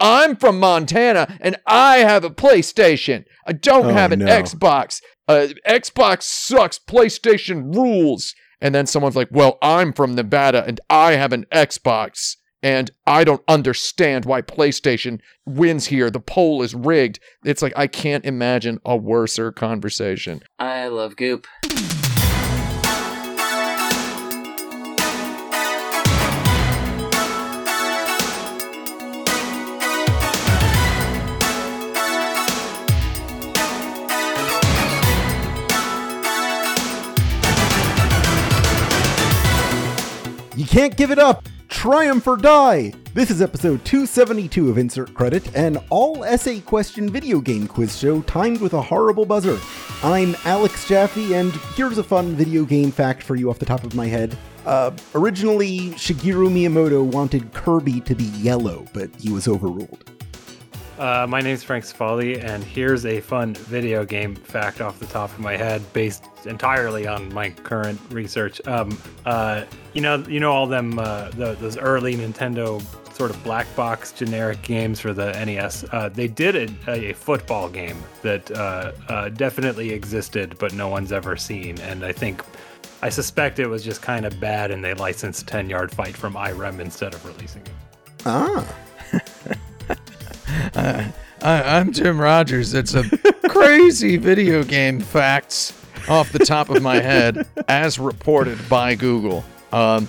I'm from Montana and I have a PlayStation. I don't Oh, have an no. Xbox. Uh, Xbox sucks. PlayStation rules. And then someone's like, well, I'm from Nevada and I have an Xbox. And I don't understand why PlayStation wins here. The poll is rigged. It's like, I can't imagine a worser conversation. I love Goop. You can't give it up! Triumph or die! This is episode 272 of Insert Credit, an all essay question video game quiz show timed with a horrible buzzer. I'm Alex Jaffe, and here's a fun video game fact for you off the top of my head. Uh, originally, Shigeru Miyamoto wanted Kirby to be yellow, but he was overruled. Uh, my name's Frank Cifaldi, and here's a fun video game fact off the top of my head, based entirely on my current research. Um, uh, you know, you know all them uh, the, those early Nintendo sort of black box generic games for the NES. Uh, they did a, a football game that uh, uh, definitely existed, but no one's ever seen, and I think. I suspect it was just kind of bad, and they licensed 10 Yard Fight from IREM instead of releasing it. Ah. I, I'm Tim Rogers. It's a crazy video game facts off the top of my head, as reported by Google. Um,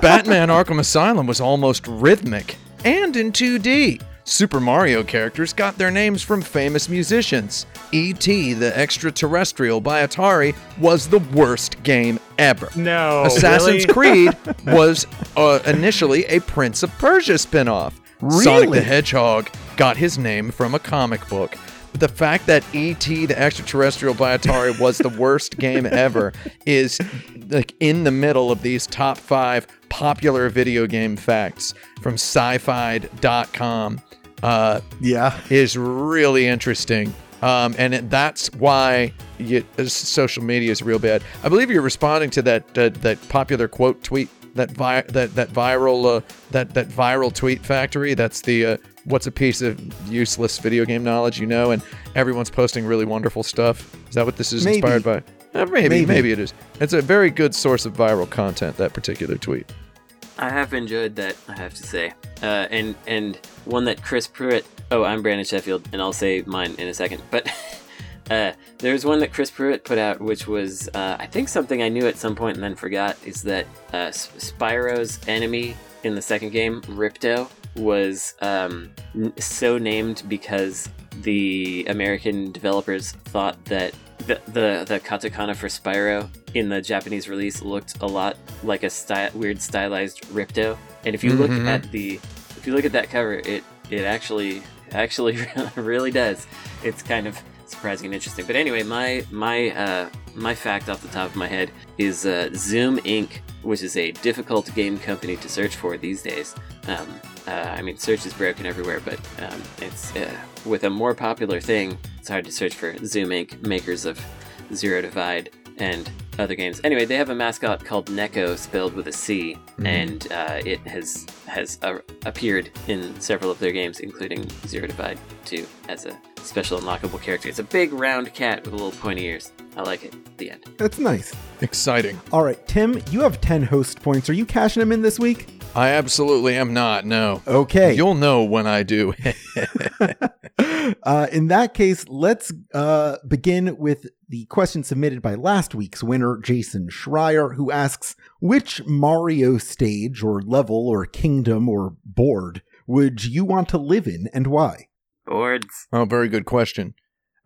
Batman Arkham Asylum was almost rhythmic and in 2D. Super Mario characters got their names from famous musicians. E.T. the Extraterrestrial by Atari was the worst game ever. No, Assassin's really? Creed was uh, initially a Prince of Persia spinoff. Sonic the Hedgehog got his name from a comic book. But the fact that E.T. the Extraterrestrial by Atari was the worst game ever is like in the middle of these top five popular video game facts from sci-fi.com. Uh, Yeah. is really interesting. Um, and it, that's why you, uh, social media is real bad. I believe you're responding to that that, that popular quote tweet that vi- that that viral uh, that that viral tweet factory. That's the uh, what's a piece of useless video game knowledge you know, and everyone's posting really wonderful stuff. Is that what this is Maybe. inspired by? Uh, maybe, Maybe. maybe it is. It's a very good source of viral content. That particular tweet. I have enjoyed that, I have to say. Uh, and and one that Chris Pruitt. Oh, I'm Brandon Sheffield, and I'll say mine in a second. But uh, there's one that Chris Pruitt put out, which was uh, I think something I knew at some point and then forgot. Is that uh, S- Spyro's enemy in the second game, Ripto, was um, n- so named because the American developers thought that the, the the katakana for Spyro in the Japanese release looked a lot like a sty- weird stylized Ripto. And if you look Mhm. at the if you look at that cover, it it actually actually really does. It's kind of surprising and interesting. But anyway, my my uh, my fact off the top of my head is uh, Zoom Inc., which is a difficult game company to search for these days. Um, uh, I mean, search is broken everywhere, but um, it's uh, with a more popular thing. It's hard to search for Zoom Inc., makers of Zero Divide and other games. Anyway, they have a mascot called Neco, spelled with a C, and uh, it has has uh, appeared in several of their games, including Zero Divide 2, as a special unlockable character. It's a big round cat with little pointy ears. I like it. The end. That's nice. Exciting. All right, Tim, you have 10 host points. Are you cashing them in this week? I absolutely am not. No. Okay. You'll know when I do. uh, in that case, let's uh, begin with the question submitted by last week's winner, Jason Schreier, who asks Which Mario stage or level or kingdom or board would you want to live in and why? Oh, very good question.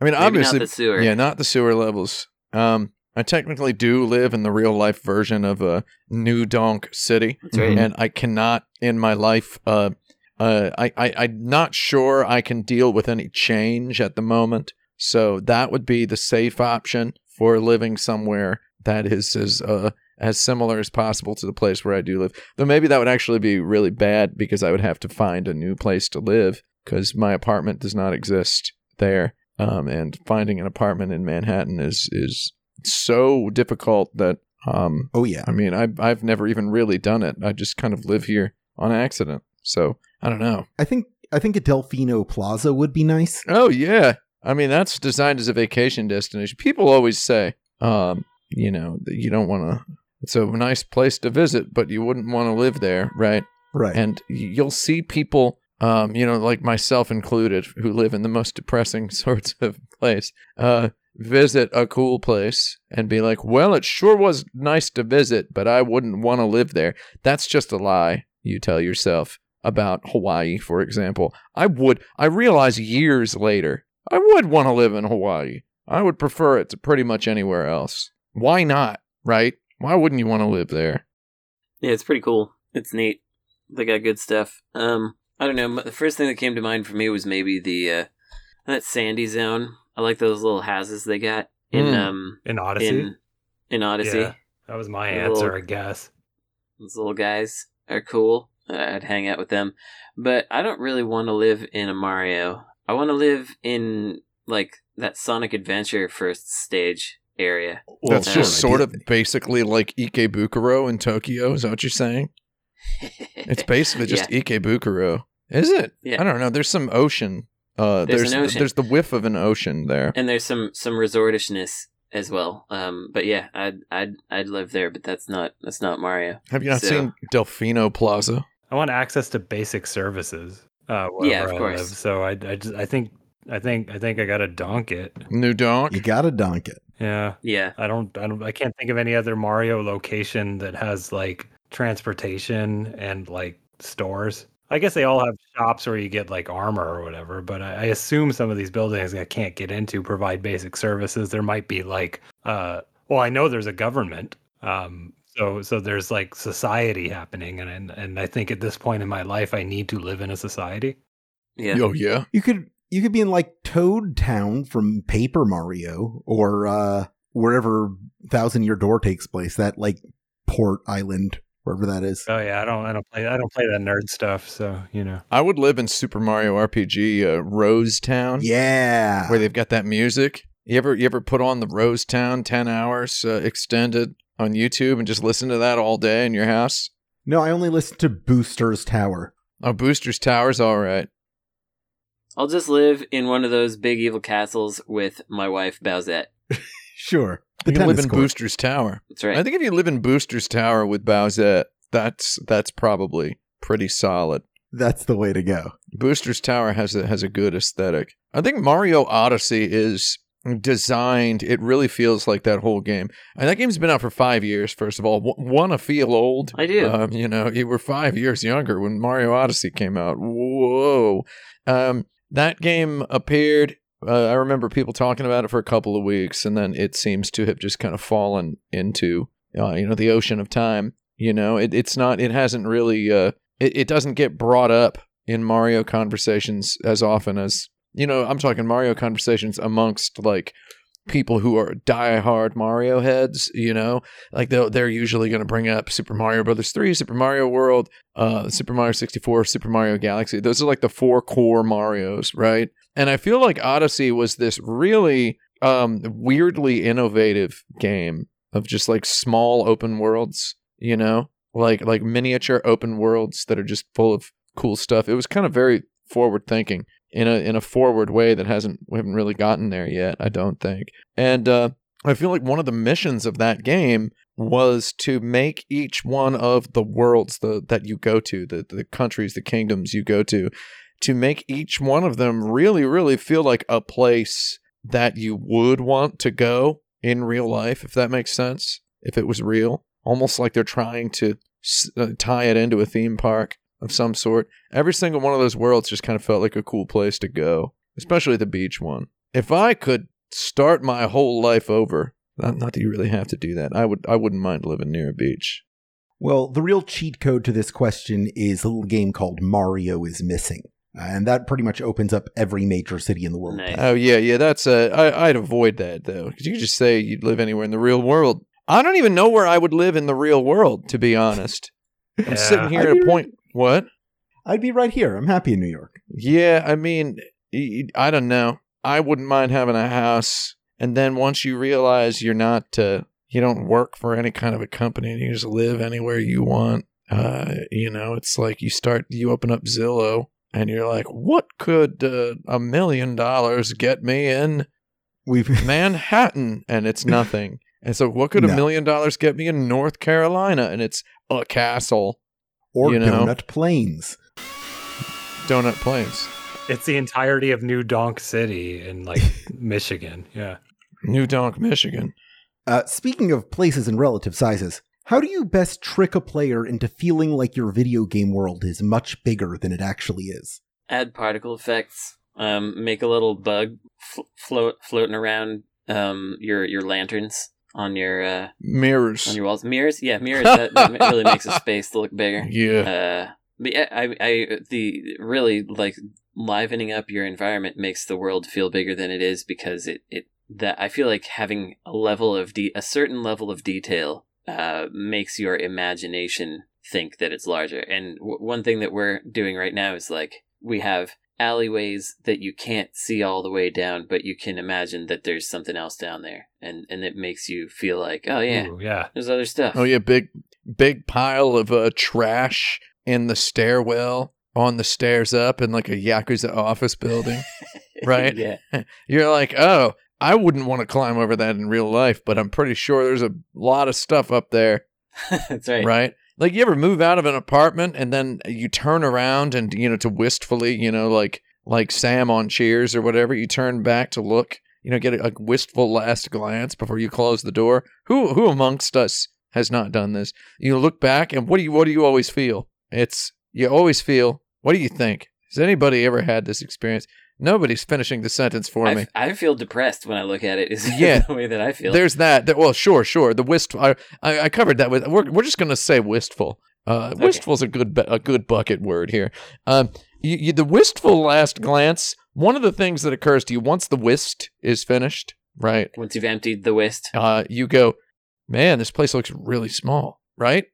I mean, Maybe obviously, not the sewer. yeah, not the sewer levels. Um, I technically do live in the real life version of a New Donk City, That's right. and I cannot in my life. Uh, uh, I, I I'm not sure I can deal with any change at the moment. So that would be the safe option for living somewhere that is as uh as similar as possible to the place where I do live. Though maybe that would actually be really bad because I would have to find a new place to live because my apartment does not exist there. Um, and finding an apartment in Manhattan is is so difficult that um, Oh, yeah. I mean, I've I've never even really done it. I just kind of live here on accident. So I don't know. I think I think a Delfino Plaza would be nice. Oh yeah. I mean, that's designed as a vacation destination. People always say, um, you know, that you don't want to. It's a nice place to visit, but you wouldn't want to live there, right? Right. And you'll see people, um, you know, like myself included, who live in the most depressing sorts of place, uh, visit a cool place and be like, well, it sure was nice to visit, but I wouldn't want to live there. That's just a lie you tell yourself about Hawaii, for example. I would, I realize years later, I would want to live in Hawaii. I would prefer it to pretty much anywhere else. Why not, right? Why wouldn't you want to live there? Yeah, it's pretty cool. It's neat. They got good stuff. Um, I don't know. The first thing that came to mind for me was maybe the uh, that sandy zone. I like those little houses they got in Mm. um In Odyssey. in in Odyssey. Yeah, that was my A answer, little- I guess. Those little guys are cool. Uh, I'd hang out with them, but I don't really want to live in a Mario. I want to live in like that Sonic Adventure first stage area. That's Well, just sort of basically like Ikebukuro in Tokyo. Is that what you're saying? It's basically just Yeah. Ikebukuro. Is it? Yeah. I don't know. There's some ocean. Uh, There's there's an ocean. there's the whiff of an ocean there. and there's some some resortishness as well. Um, but yeah, I'd I'd I'd live there, but that's not that's not Mario. Have you not So- seen Delfino Plaza? I want access to basic services. Uh, Yeah, of I course. live. So I, I just, I think, I think, I think I gotta donk it. New Donk? You gotta dunk it. Yeah, Yeah, I don't, I don't, I can't think of any other Mario location that has like transportation and like stores. I guess they all have shops where you get like armor or whatever, but I, I assume some of these buildings I can't get into provide basic services. There might be like, uh, well, I know there's a government, um, so so there's like society happening, and and, and I think at this point in my life, I need to live in a society. yeah. Oh yeah. You could you could be in like Toad Town from Paper Mario or uh wherever Thousand Year Door takes place, that like port island, wherever that is. Oh yeah, I don't, I don't play, I don't play that nerd stuff, so you know. I would live in Super Mario RPG uh, Rose Town. Yeah. Where they've got that music. You ever you ever put on the Rose Town 10 hours uh, extended on YouTube and just listen to that all day in your house? No, I only listen to Booster's Tower. Oh, Booster's Tower's all right. I'll just live in one of those big evil castles with my wife Bowsette. Sure. You can live in court. Booster's Tower. That's right. I think if you live in Booster's Tower with Bowsette, that's that's probably pretty solid. That's the way to go. Booster's Tower has a has a good aesthetic. I think Mario Odyssey is designed. It really feels like that whole game. And that game's been out for five years. First of all, want to feel old? I do. Um, you know, you were five years younger when Mario Odyssey came out. Whoa! Um, that game appeared. Uh, I remember people talking about it for a couple of weeks, and then it seems to have just kind of fallen into, uh, you know, the ocean of time. You know, it, it's not. It hasn't really. Uh, it, it doesn't get brought up in Mario conversations as often as you know. I'm talking Mario conversations amongst like people who are diehard Mario heads. You know, like they're they're usually going to bring up Super Mario Brothers three, Super Mario World, uh, Super Mario sixty four, Super Mario Galaxy. Those are like the four core Mario's, right? And I feel like Odyssey was this really um, weirdly innovative game of just like small open worlds, you know, like like miniature open worlds that are just full of cool stuff. It was kind of very forward thinking in a in a forward way that hasn't we haven't really gotten there yet, I don't think. And uh, I feel like one of the missions of that game was to make each one of the worlds the, that you go to, the the countries, the kingdoms you go to, to make each one of them really, really feel like a place that you would want to go in real life, if that makes sense. If it was real, almost like they're trying to s- uh, tie it into a theme park of some sort. Every single one of those worlds just kind of felt like a cool place to go, especially the beach one. If I could start my whole life over, not, not that you really have to do that, I would. I wouldn't mind living near a beach. Well, the real cheat code to this question is a little game called Mario is Missing. And that pretty much opens up every major city in the world. Nice. Oh yeah, yeah. That's uh, I, I'd avoid that though, because you could just say you'd live anywhere in the real world. I don't even know where I would live in the real world, to be honest. I'm Yeah. sitting here I'd at be a point. What? I'd be right here. I'm happy in New York. Yeah, I mean, I don't know. I wouldn't mind having a house, and then once you realize you're not, uh, you don't work for any kind of a company, and you just live anywhere you want. Uh, you know, it's like you start, you open up Zillow, and you're like, what could uh, a million dollars get me in We've Manhattan? And it's nothing. And so, what could a No. million dollars get me in North Carolina? And it's a castle, or You know? donut plains. donut plains, It's the entirety of New Donk City in like Michigan. Yeah. New Donk, Michigan. Uh, speaking of places and relative sizes, how do you best trick a player into feeling like your video game world is much bigger than it actually is? Add particle effects. Um, make a little bug fl- float floating around um your your lanterns on your uh Mirrors. on your walls. Mirrors, yeah, mirrors. That, that really makes a space look bigger. yeah. Uh, but yeah, I, I, the really like livening up your environment makes the world feel bigger than it is because it, it that I feel like having a level of de- a certain level of detail uh, makes your imagination think that it's larger. And w- one thing that we're doing right now is like we have alleyways that you can't see all the way down, but you can imagine that there's something else down there, and and it makes you feel like, oh yeah, Ooh, yeah. there's other stuff. Oh yeah, big big pile of uh, trash in the stairwell on the stairs up in like a yakuza office building. right? yeah. You're like, oh, I wouldn't want to climb over that in real life, but I'm pretty sure there's a lot of stuff up there, That's right. right? Like you ever move out of an apartment and then you turn around and you know to wistfully, you know, like like Sam on Cheers or whatever, you turn back to look, you know, get a, a wistful last glance before you close the door. Who who amongst us has not done this? You look back and what do you what do you always feel? It's you always feel. What do you think? Has anybody ever had this experience? Nobody's finishing the sentence for I, me. I feel depressed when I look at it. Is Yeah. the way that I feel. There's that. that- Well, sure, sure. The wist. I, I, I covered that with. We're, we're just gonna say wistful. Uh, Okay. Wistful's a good a good bucket word here. Um, you, you, the wistful last glance. One of the things that occurs to you once the whist is finished, right? Once you've emptied the whist. Uh, you go, man, this place looks really small, right?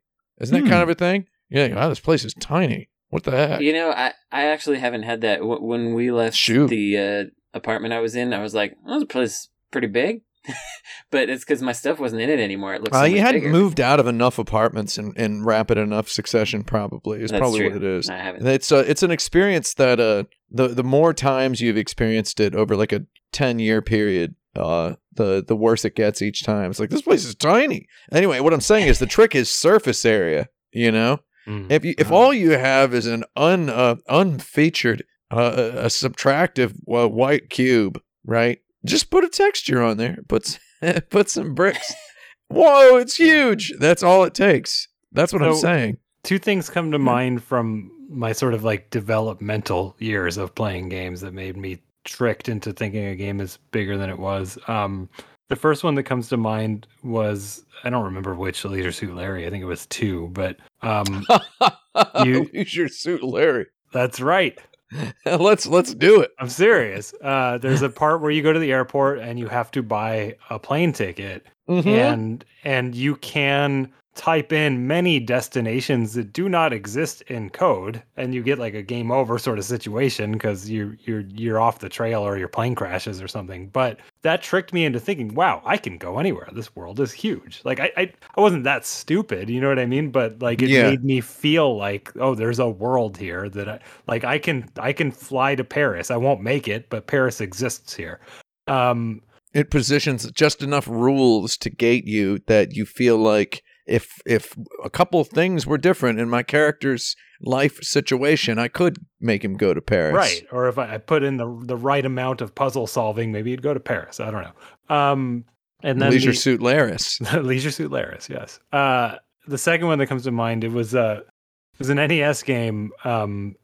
Isn't that Hmm. kind of a thing? Yeah. Wow, this place is tiny. What the heck? You know, I, I actually haven't had that. When we left Shoot. the uh, apartment I was in, I was like, oh, this place is pretty big. but it's because my stuff wasn't in it anymore. It looks so Uh, you hadn't bigger. moved out of enough apartments in, in rapid enough succession. Probably is That's probably true. what it is. I haven't. It's uh, it's an experience that uh the the more times you've experienced it over like a ten year period, uh the the worse it gets each time. It's like this place is tiny. Anyway, what I'm saying is the trick is surface area. You know, Mm. if you if all you have is an un uh, unfeatured uh, a subtractive uh, white cube, right? Just put a texture on there. Put put some bricks. Whoa, it's huge. That's all it takes. That's what I'm saying. Two things come to mind from my sort of like developmental years of playing games that made me tricked into thinking a game is bigger than it was. Um, the first one that comes to mind was I don't remember which Leisure Suit Larry. I think it was two, but um, You- Leisure suit, Larry. that's right. let's let's do it. I'm serious. Uh, there's a part where you go to the airport and you have to buy a plane ticket, Mm-hmm. and and you can type in many destinations that do not exist in code, and you get like a game over sort of situation because you're you're you're off the trail or your plane crashes or something. But that tricked me into thinking, wow, I can go anywhere. This world is huge. Like I I, I wasn't that stupid, you know what I mean? But like it Yeah. made me feel like, oh, there's a world here that I like. I can I can fly to Paris. I won't make it, but Paris exists here. Um, it positions just enough rules to gate you that you feel like if if a couple of things were different in my character's life situation, I could make him go to Paris. Right. Or if I, put in the the right amount of puzzle solving, maybe he'd go to Paris. I don't know. Um, and then Leisure the, Suit Laris. Leisure Suit Laris, yes. Uh, the second one that comes to mind it was uh, it was an NES game um,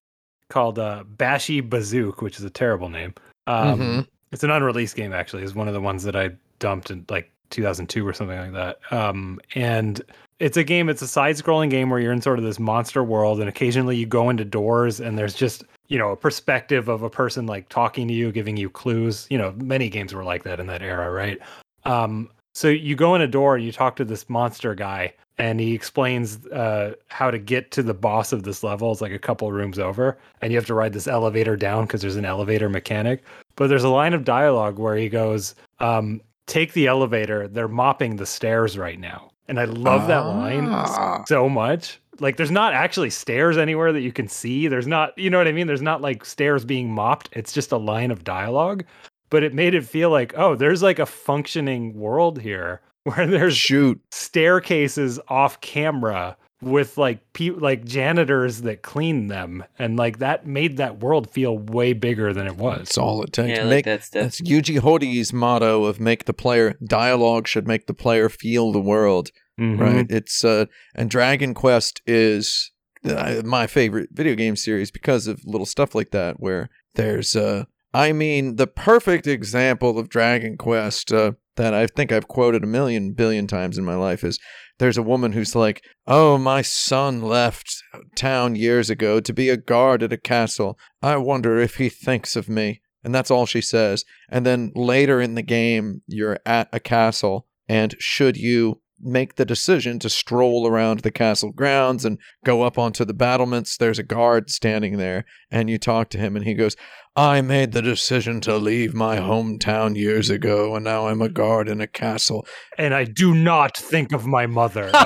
called uh, Bashi-Bazouk, which is a terrible name. Um, Mhm. It's an unreleased game actually. It's one of the ones that I dumped and like 2002 or something like that. Um, and it's a game. It's a side-scrolling game where you're in sort of this monster world, and occasionally you go into doors, and there's just you know a perspective of a person like talking to you, giving you clues. You know, many games were like that in that era, right? Um, so you go in a door you talk to this monster guy, and he explains uh, how to get to the boss of this level. It's like a couple rooms over, and you have to ride this elevator down because there's an elevator mechanic. But there's a line of dialogue where he goes, um, "Take the elevator. They're mopping the stairs right now." And I love that line Ah. so much like there's not actually stairs anywhere that you can see. There's not, you know what I mean? There's not like stairs being mopped. It's just a line of dialogue. But it made it feel like, oh, there's like a functioning world here where there's Shoot. staircases off camera with like pe- like janitors that clean them and like that made that world feel way bigger than it was. That's all it takes. Yeah, make, like that's that's Yuji Horii motto of make the player dialogue should make the player feel the world. Mhm. right? It's uh, and Dragon Quest is uh, my favorite video game series because of little stuff like that, where there's uh, I mean, the perfect example of Dragon Quest uh, that I think I've quoted a million billion times in my life is there's a woman who's like, "Oh, my son left town years ago to be a guard at a castle. I wonder if he thinks of me." And that's all she says. And then later in the game, you're at a castle, and should you make the decision to stroll around the castle grounds and go up onto the battlements, there's a guard standing there, and you talk to him, and he goes, I made the decision to leave my hometown years ago, and now I'm a guard in a castle. And I do not think of my mother.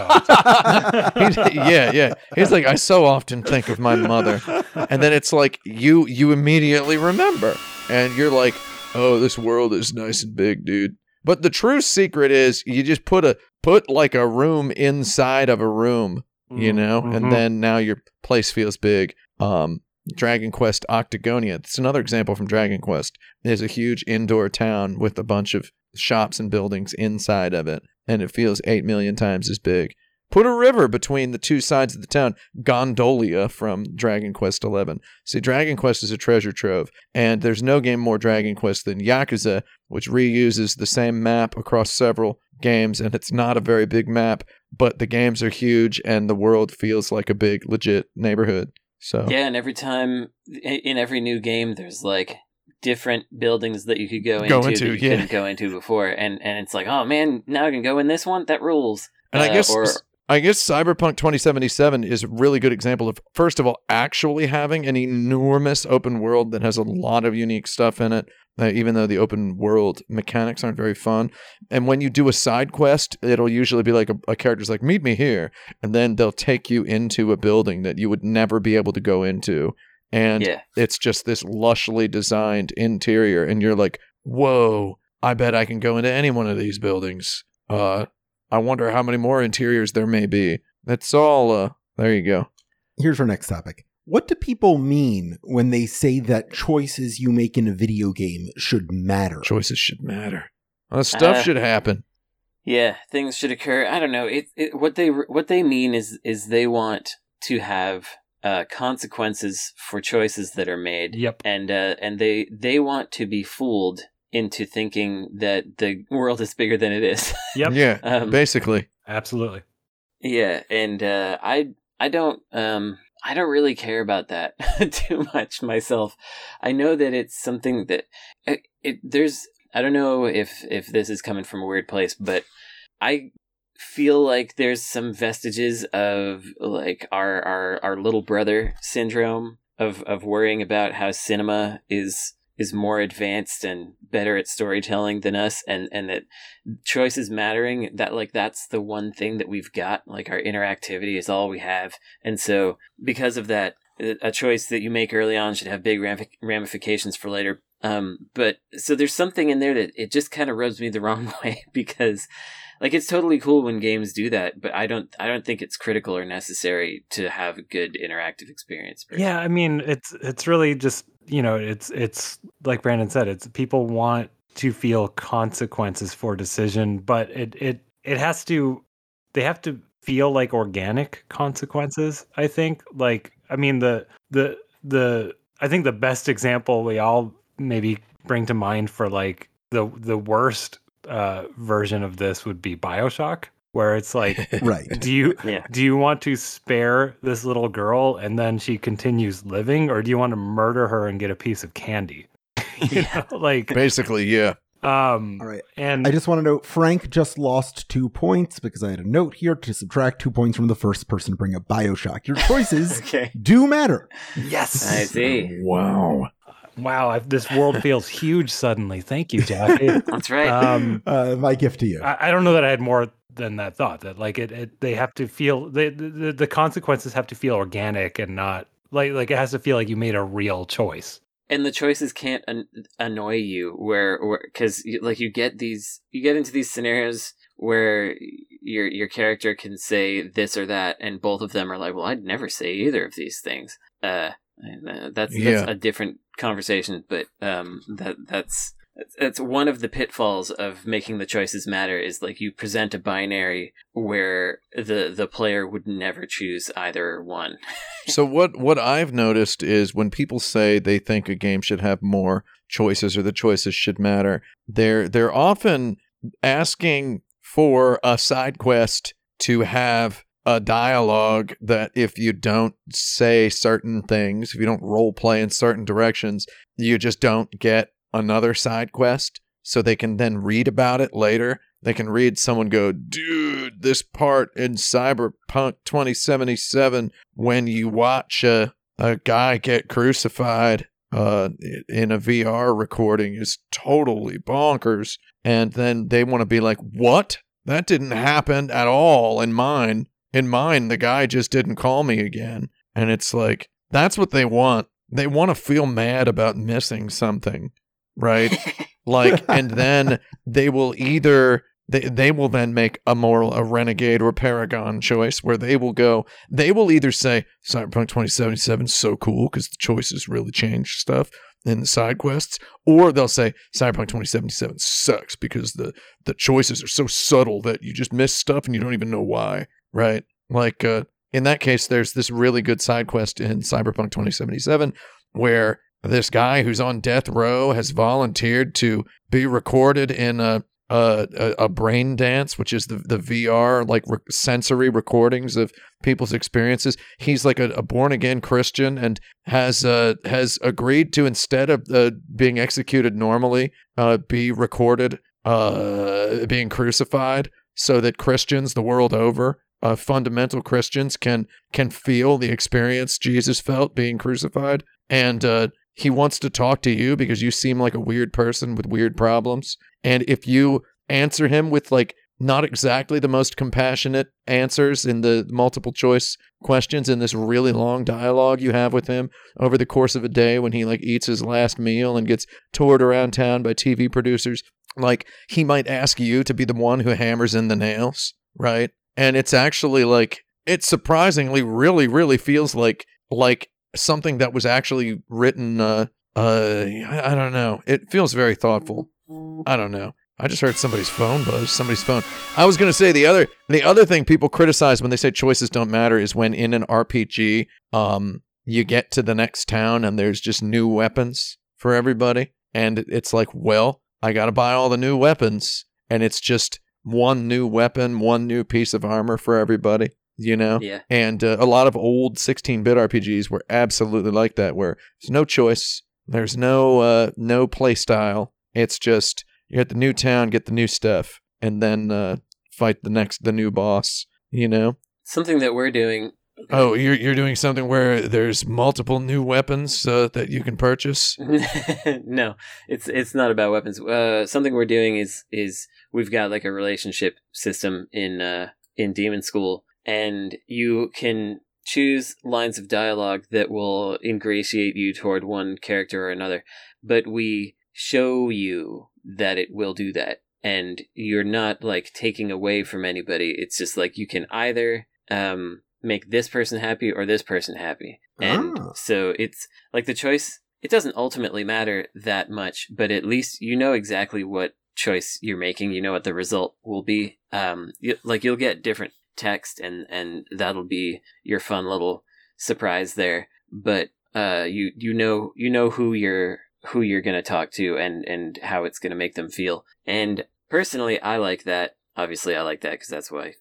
Yeah, yeah. He's like, I so often think of my mother, and then it's like you you immediately remember, and you're like, oh, this world is nice and big, dude. But the true secret is you just put a put like a room inside of a room, you know, Mhm. and then now your place feels big. Um, Dragon Quest Octagonia. It's another example from Dragon Quest. There's a huge indoor town with a bunch of shops and buildings inside of it, and it feels eight million times as big. Put a river between the two sides of the town. Gondolia from Dragon Quest XI. See, Dragon Quest is a treasure trove, and there's no game more Dragon Quest than Yakuza, which reuses the same map across several games, and it's not a very big map, but the games are huge, and the world feels like a big, legit neighborhood. So Yeah, and every time in every new game, there's like different buildings that you could go, Go into, into, that you yeah. couldn't go into before, and and it's like, oh man, now I can go in this one. That rules. And I Uh, guess or I guess Cyberpunk 2077 is a really good example of first of all actually having an enormous open world that has a lot of unique stuff in it. Uh, even though the open world mechanics aren't very fun, and when you do a side quest, it'll usually be like a, a character's like, "Meet me here," and then they'll take you into a building that you would never be able to go into, and yeah, it's just this lushly designed interior. And you're like whoa i bet i can go into any one of these buildings. Uh i wonder how many more interiors there may be. That's all uh there you go. Here's our next topic. What do people mean when they say that choices you make in a video game should matter? choices should matter uh, stuff Uh, should happen yeah, things should occur. I don't know. It, it what they what they mean is is they want to have uh, consequences for choices that are made. Yep. and uh, and they they want to be fooled into thinking that the world is bigger than it is. Yep. yeah um, basically Absolutely. yeah, and uh, I I don't um I don't really care about that too much myself. I know that it's something that it, it there's I don't know if if this is coming from a weird place, but I feel like there's some vestiges of like our our our little brother syndrome of of worrying about how cinema is is more advanced and better at storytelling than us and and that choices mattering that like that's the one thing that we've got like our interactivity is all we have. And so because of that a choice that you make early on should have big ramifications for later. Um but so there's something in there that it just kind of rubs me the wrong way because like it's totally cool when games do that but i don't i don't think it's critical or necessary to have a good interactive experience Yeah, I mean, it's it's really just you know, it's it's like Brandon said, it's people want to feel consequences for decision, but it it it has to they have to feel like organic consequences. I think, like, I mean, the the the I think the best example we all maybe bring to mind for like the the worst uh, version of this would be Bioshock, where it's like Right. do you Yeah. do you want to spare this little girl and then she continues living or do you want to murder her and get a piece of candy you Yeah. know like basically yeah um All right. and I just want to note Frank just lost two points because I had a note here to subtract two points from the first person to bring up Bioshock. Your choices okay do matter. yes i see wow wow I, this world feels huge suddenly thank you jackie that's right um Uh, my gift to you. I, I don't know that i had more than that thought that like it, it they have to feel they, the the consequences have to feel organic and not like like it has to feel like you made a real choice and the choices can't an- annoy you where because like you get these you get into these scenarios where your your character can say this or that and both of them are like well i'd never say either of these things uh, uh that's Yeah. that's a different conversation but um that that's that's one of the pitfalls of making the choices matter is like you present a binary where the the player would never choose either one. So what what I've noticed is when people say they think a game should have more choices or the choices should matter, they're they're often asking for a side quest to have a dialogue that if you don't say certain things, if you don't role play in certain directions, you just don't get another side quest so they can then read about it later. They can read someone go, dude, this part in Cyberpunk 2077 when you watch a, a guy get crucified uh, in a VR recording is totally bonkers. And then they want to be like, what? That didn't happen at all in mine. In mine, the guy just didn't call me again. And it's like, that's what they want. They want to feel mad about missing something, right? like and then they will either they, they will then make a moral a renegade or paragon choice where they will go they will either say cyberpunk 2077 is so cool because the choices really change stuff in the side quests or they'll say cyberpunk 2077 sucks because the the choices are so subtle that you just miss stuff and you don't even know why right like uh in that case there's this really good side quest in cyberpunk 2077 where this guy who's on death row has volunteered to be recorded in a a, a, brain dance, which is the the VR like re- sensory recordings of people's experiences. He's like a, a born again Christian and has uh, has agreed to instead of uh, being executed normally, uh, be recorded uh, being crucified, so that Christians the world over, uh, fundamental Christians can can feel the experience Jesus felt being crucified, and uh, he wants to talk to you because you seem like a weird person with weird problems. And if you answer him with like not exactly the most compassionate answers in the multiple choice questions in this really long dialogue you have with him over the course of a day when he like eats his last meal and gets toured around town by TV producers, like he might ask you to be the one who hammers in the nails, right? And it's actually like it surprisingly really really feels like like something that was actually written uh uh I, don't know. It feels very thoughtful. I don't know. I just heard somebody's phone buzz. Somebody's phone. I was gonna say the other the other thing people criticize when they say choices don't matter is when in an RPG, um, you get to the next town and there's just new weapons for everybody, and it's like, well, I gotta buy all the new weapons, and it's just one new weapon, one new piece of armor for everybody. You know, yeah and uh, a lot of old 16-bit RPGs were absolutely like that, where there's no choice, there's no uh, no play style. It's just you're at the new town, get the new stuff, and then uh, fight the next the new boss. You know. something that we're doing Oh, you're you're doing something where there's multiple new weapons uh, that you can purchase. no, it's it's not about weapons. Uh, something we're doing is is we've got like a relationship system in uh, in Demon School, and you can choose lines of dialogue that will ingratiate you toward one character or another, but we show you that it will do that, and you're not like taking away from anybody. It's just like you can either um make this person happy or this person happy, and Ah. so it's like the choice it doesn't ultimately matter that much, but at least you know exactly what choice you're making. You know what the result will be. Um, you, like you'll get different text, and and that'll be your fun little surprise there. But uh, you you know you know who you're who you're gonna talk to, and and how it's gonna make them feel. And personally, I like that. Obviously, I like that because that's why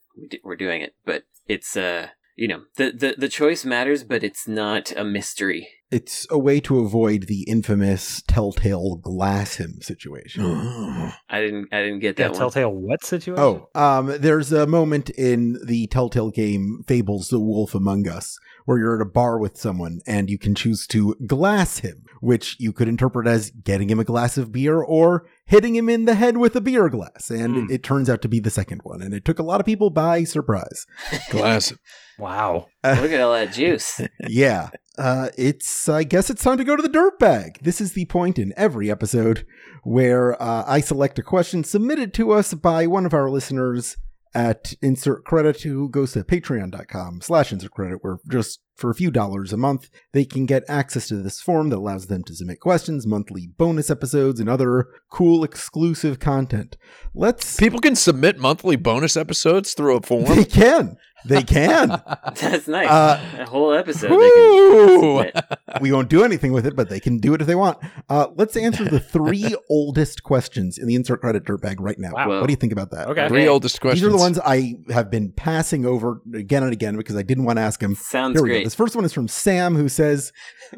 we're doing it. But it's uh. You know the, the the choice matters, but it's not a mystery. It's a way to avoid the infamous Telltale glass him situation. I didn't I didn't get Yeah, that one. Telltale what situation? Oh, um, there's a moment in the Telltale game Fables: The Wolf Among Us where you're at a bar with someone and you can choose to glass him, which you could interpret as getting him a glass of beer or hitting him in the head with a beer glass. And Hmm. it turns out to be the second one. And it took a lot of people by surprise. Glass. Wow. Look at all that juice. yeah. Uh, it's, I guess it's time to go to the dirt bag. This is the point in every episode where uh, I select a question submitted to us by one of our listeners at insert credit who goes to patreon.com slash insert credit where just for a few dollars a month they can get access to this form that allows them to submit questions monthly bonus episodes and other cool exclusive content. Let's People can submit monthly bonus episodes through a form? They can they can That's nice. Uh, a whole episode. They can we won't do anything with it, but they can do it if they want. Uh, let's answer the three oldest questions in the insert credit dirtbag right now. Wow. What do you think about that? Okay. Three oldest questions. These are the ones I have been passing over again and again because I didn't want to ask him. Sounds Here we go. great. This first one is from Sam, who says,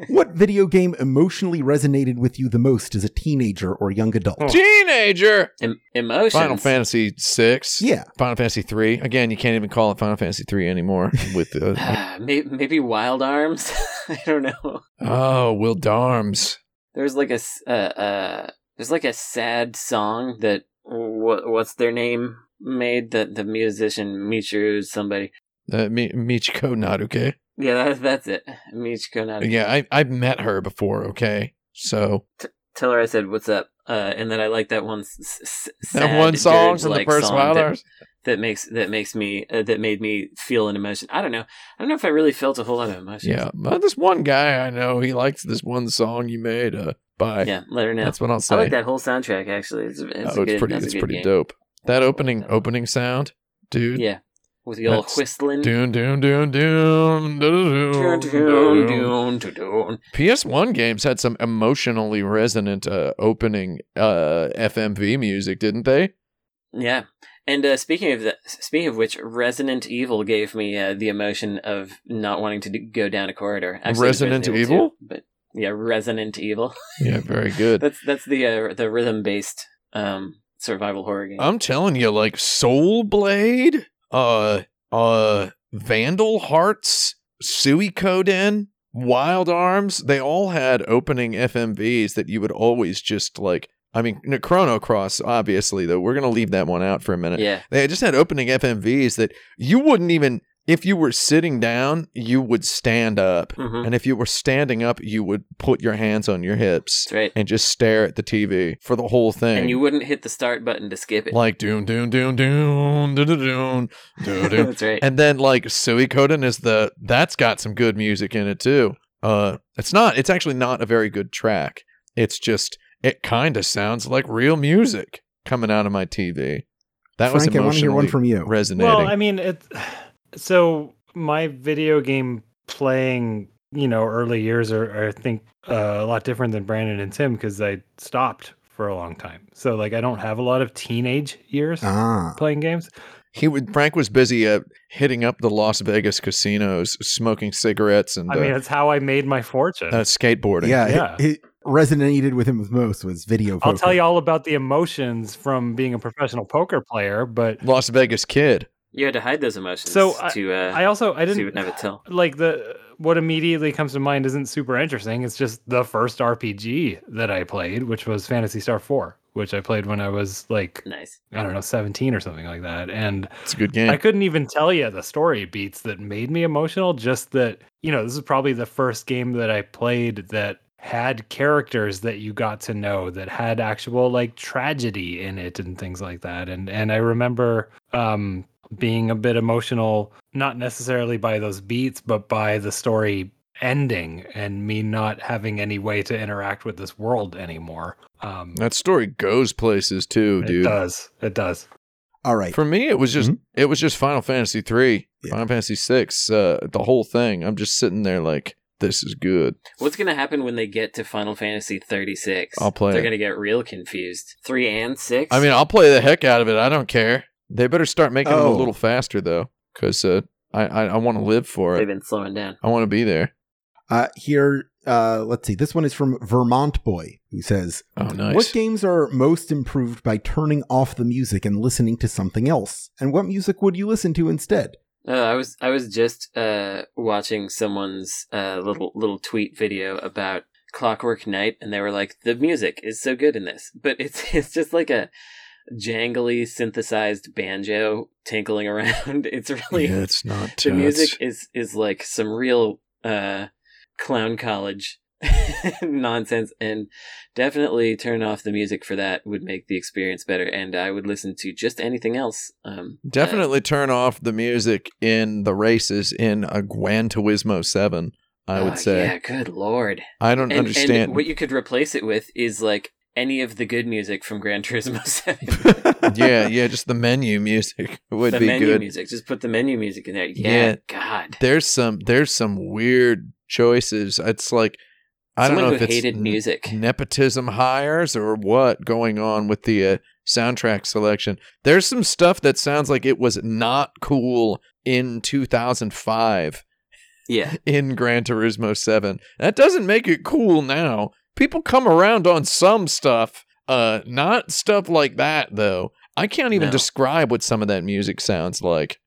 "What video game emotionally resonated with you the most as a teenager or young adult?" Oh. Teenager. Em- emotions. Final Fantasy six. Yeah, Final Fantasy three. Again, you can't even call it Final Fantasy three anymore. With uh, maybe, maybe Wild Arms. I don't know. oh, Will Darms. There's like a uh, uh, there's like a sad song that what what's their name made that the musician Michiru somebody. Uh, Mi- Michiko Naruke. Yeah, that, that's it. Michiko Naruto. Yeah, I I've met her before. Okay, so Tell her I said what's up. Uh, and then I like that one. S- s- that one song from the first song Wild Arms. that makes that makes me uh, that made me feel an emotion. I don't know. I don't know if I really felt a whole lot of emotion. Yeah, but this one guy I know, he likes this one song you made. Uh, by yeah. Let her know. that's what I'll say. I like that whole soundtrack. Actually, it's, it's, oh, it's good, pretty. It's pretty game. dope. That opening opening sound, dude. Yeah, with the old whistling. Doon doon doon doon doon Dun, doon. dun, dun, dun, dun. PS1 games had some emotionally resonant uh, opening uh, FMV music, didn't they? Yeah. And uh, speaking of that, speaking of which, Resident Evil gave me uh, the emotion of not wanting to go down a corridor. Actually, Resident Resident Evil? 2, but yeah, Resident Evil. Yeah, very good. that's that's the uh, the rhythm based um, survival horror game. I'm telling you, like Soul Blade, uh, uh, Vandal Hearts, Suikoden, Wild Arms, they all had opening FMVs that you would always just like. I mean, no, Chrono Cross, obviously, though. We're gonna leave that one out for a minute. yeah, They just had opening FMVs that you wouldn't even, if you were sitting down, you would stand up. Mhm. And if you were standing up, you would put your hands on your hips right. and just stare at the TV for the whole thing. And you wouldn't hit the start button to skip it. like doon doon doon doon doon doon doon doon. that's right. And then like Suikoden is the that's got some good music in it too. Uh it's not it's actually not a very good track. It's just it kind of sounds like real music coming out of my TV. That was Frank, I want to hear one emotionally from you. resonating. Well, I mean, it. So my video game playing, you know, early years are, are I think, uh, a lot different than Brandon and Tim because I stopped for a long time. So like, I don't have a lot of teenage years Ah, playing games. he would Frank was busy uh, hitting up the Las Vegas casinos, smoking cigarettes and I mean, uh, it's how I made my fortune. uh, skateboarding. yeah. Yeah. It, it resonated with him the most was video. Poker. I'll tell you all about the emotions from being a professional poker player, but Las Vegas kid. you had to hide those emotions. So, I- to uh, I also I didn't wouldn't have it tell. like the what immediately comes to mind isn't super interesting. It's just the first RPG that I played, which was Phantasy Star 4, which I played when I was like Nice. I don't know, 17 or something like that. And It's a good game. I couldn't even tell you the story beats that made me emotional, just that, you know, this is probably the first game that I played that had characters that you got to know that had actual like tragedy in it and things like that. And and I remember um being a bit emotional not necessarily by those beats but by the story ending and me not having any way to interact with this world anymore. Um that story goes places too, dude. it does. It does. All right. For me, it was just Mhm. it was just Final Fantasy three, Yeah. Final Fantasy six, uh, the whole thing. I'm just sitting there like, this is good. What's gonna happen when they get to Final Fantasy 36? I'll play They're gonna get real confused. Three and six. I mean, I'll play the heck out of it. I don't care. They better start making them Oh. a little faster though, because uh, I I, I want to live for it. they've been slowing down. I want to be there. Uh, here, uh, let's see. This one is from Vermont Boy, who says, Oh, nice. What games are most improved by turning off the music and listening to something else? And what music would you listen to instead? Uh, I was I was just uh, watching someone's uh, little little tweet video about Clockwork Knight, and they were like, "The music is so good in this," but it's it's just like a jangly synthesized banjo tinkling around. It's really Yeah, it's not. the music is is like some real uh, clown college nonsense, and definitely turn off the music for that would make the experience better. And I would listen to just anything else. Um, uh, Definitely turn off the music in the races in a Gran Turismo 7, I would oh, say. yeah, good lord. I don't And, understand. and what you could replace it with is like any of the good music from Gran Turismo Seven. yeah, yeah, just the menu music would the be menu good. music. Just put the menu music in there. Yeah, Yeah. God. There's some there's some weird choices. It's like I Someone don't know who if it's hated n- music. nepotism hires or what going on with the uh, soundtrack selection. There's some stuff that sounds like it was not cool in 2005 Yeah, in Gran Turismo 7. That doesn't make it cool now. People come around on some stuff, uh not stuff like that though. I can't even No. describe what some of that music sounds like.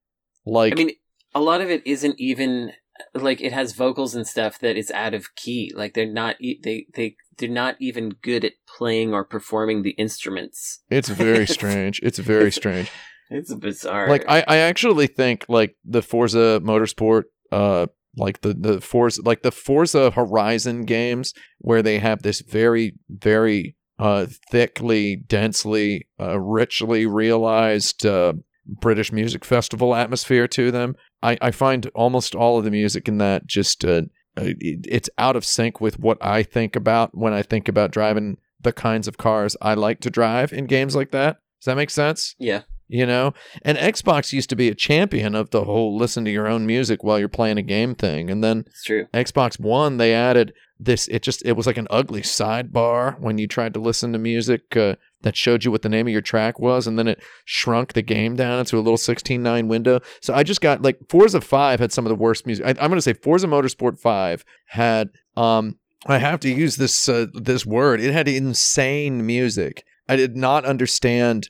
Like I mean, a lot of it isn't even like it has vocals and stuff that is out of key. Like they're not e- they they they're not even good at playing or performing the instruments. it's very strange. It's very strange. It's bizarre. Like I, I actually think like the Forza Motorsport, uh, like the the Forza, like the Forza Horizon games, where they have this very very uh thickly, densely, uh, richly realized uh, British music festival atmosphere to them. I I find almost all of the music in that just uh, uh, it's out of sync with what I think about when I think about driving the kinds of cars I like to drive in games like that. Does that make sense? yeah, you know? And xbox used to be a champion of the whole listen to your own music while you're playing a game thing and then it's true. xbox one they added this it just it was like an ugly sidebar when you tried to listen to music uh, that showed you what the name of your track was and then it shrunk the game down into a little 16.9 window. So i just got like forza 5 had some of the worst music I, i'm going to say forza motorsport 5 had um i have to use this uh, this word it had insane music. I did not understand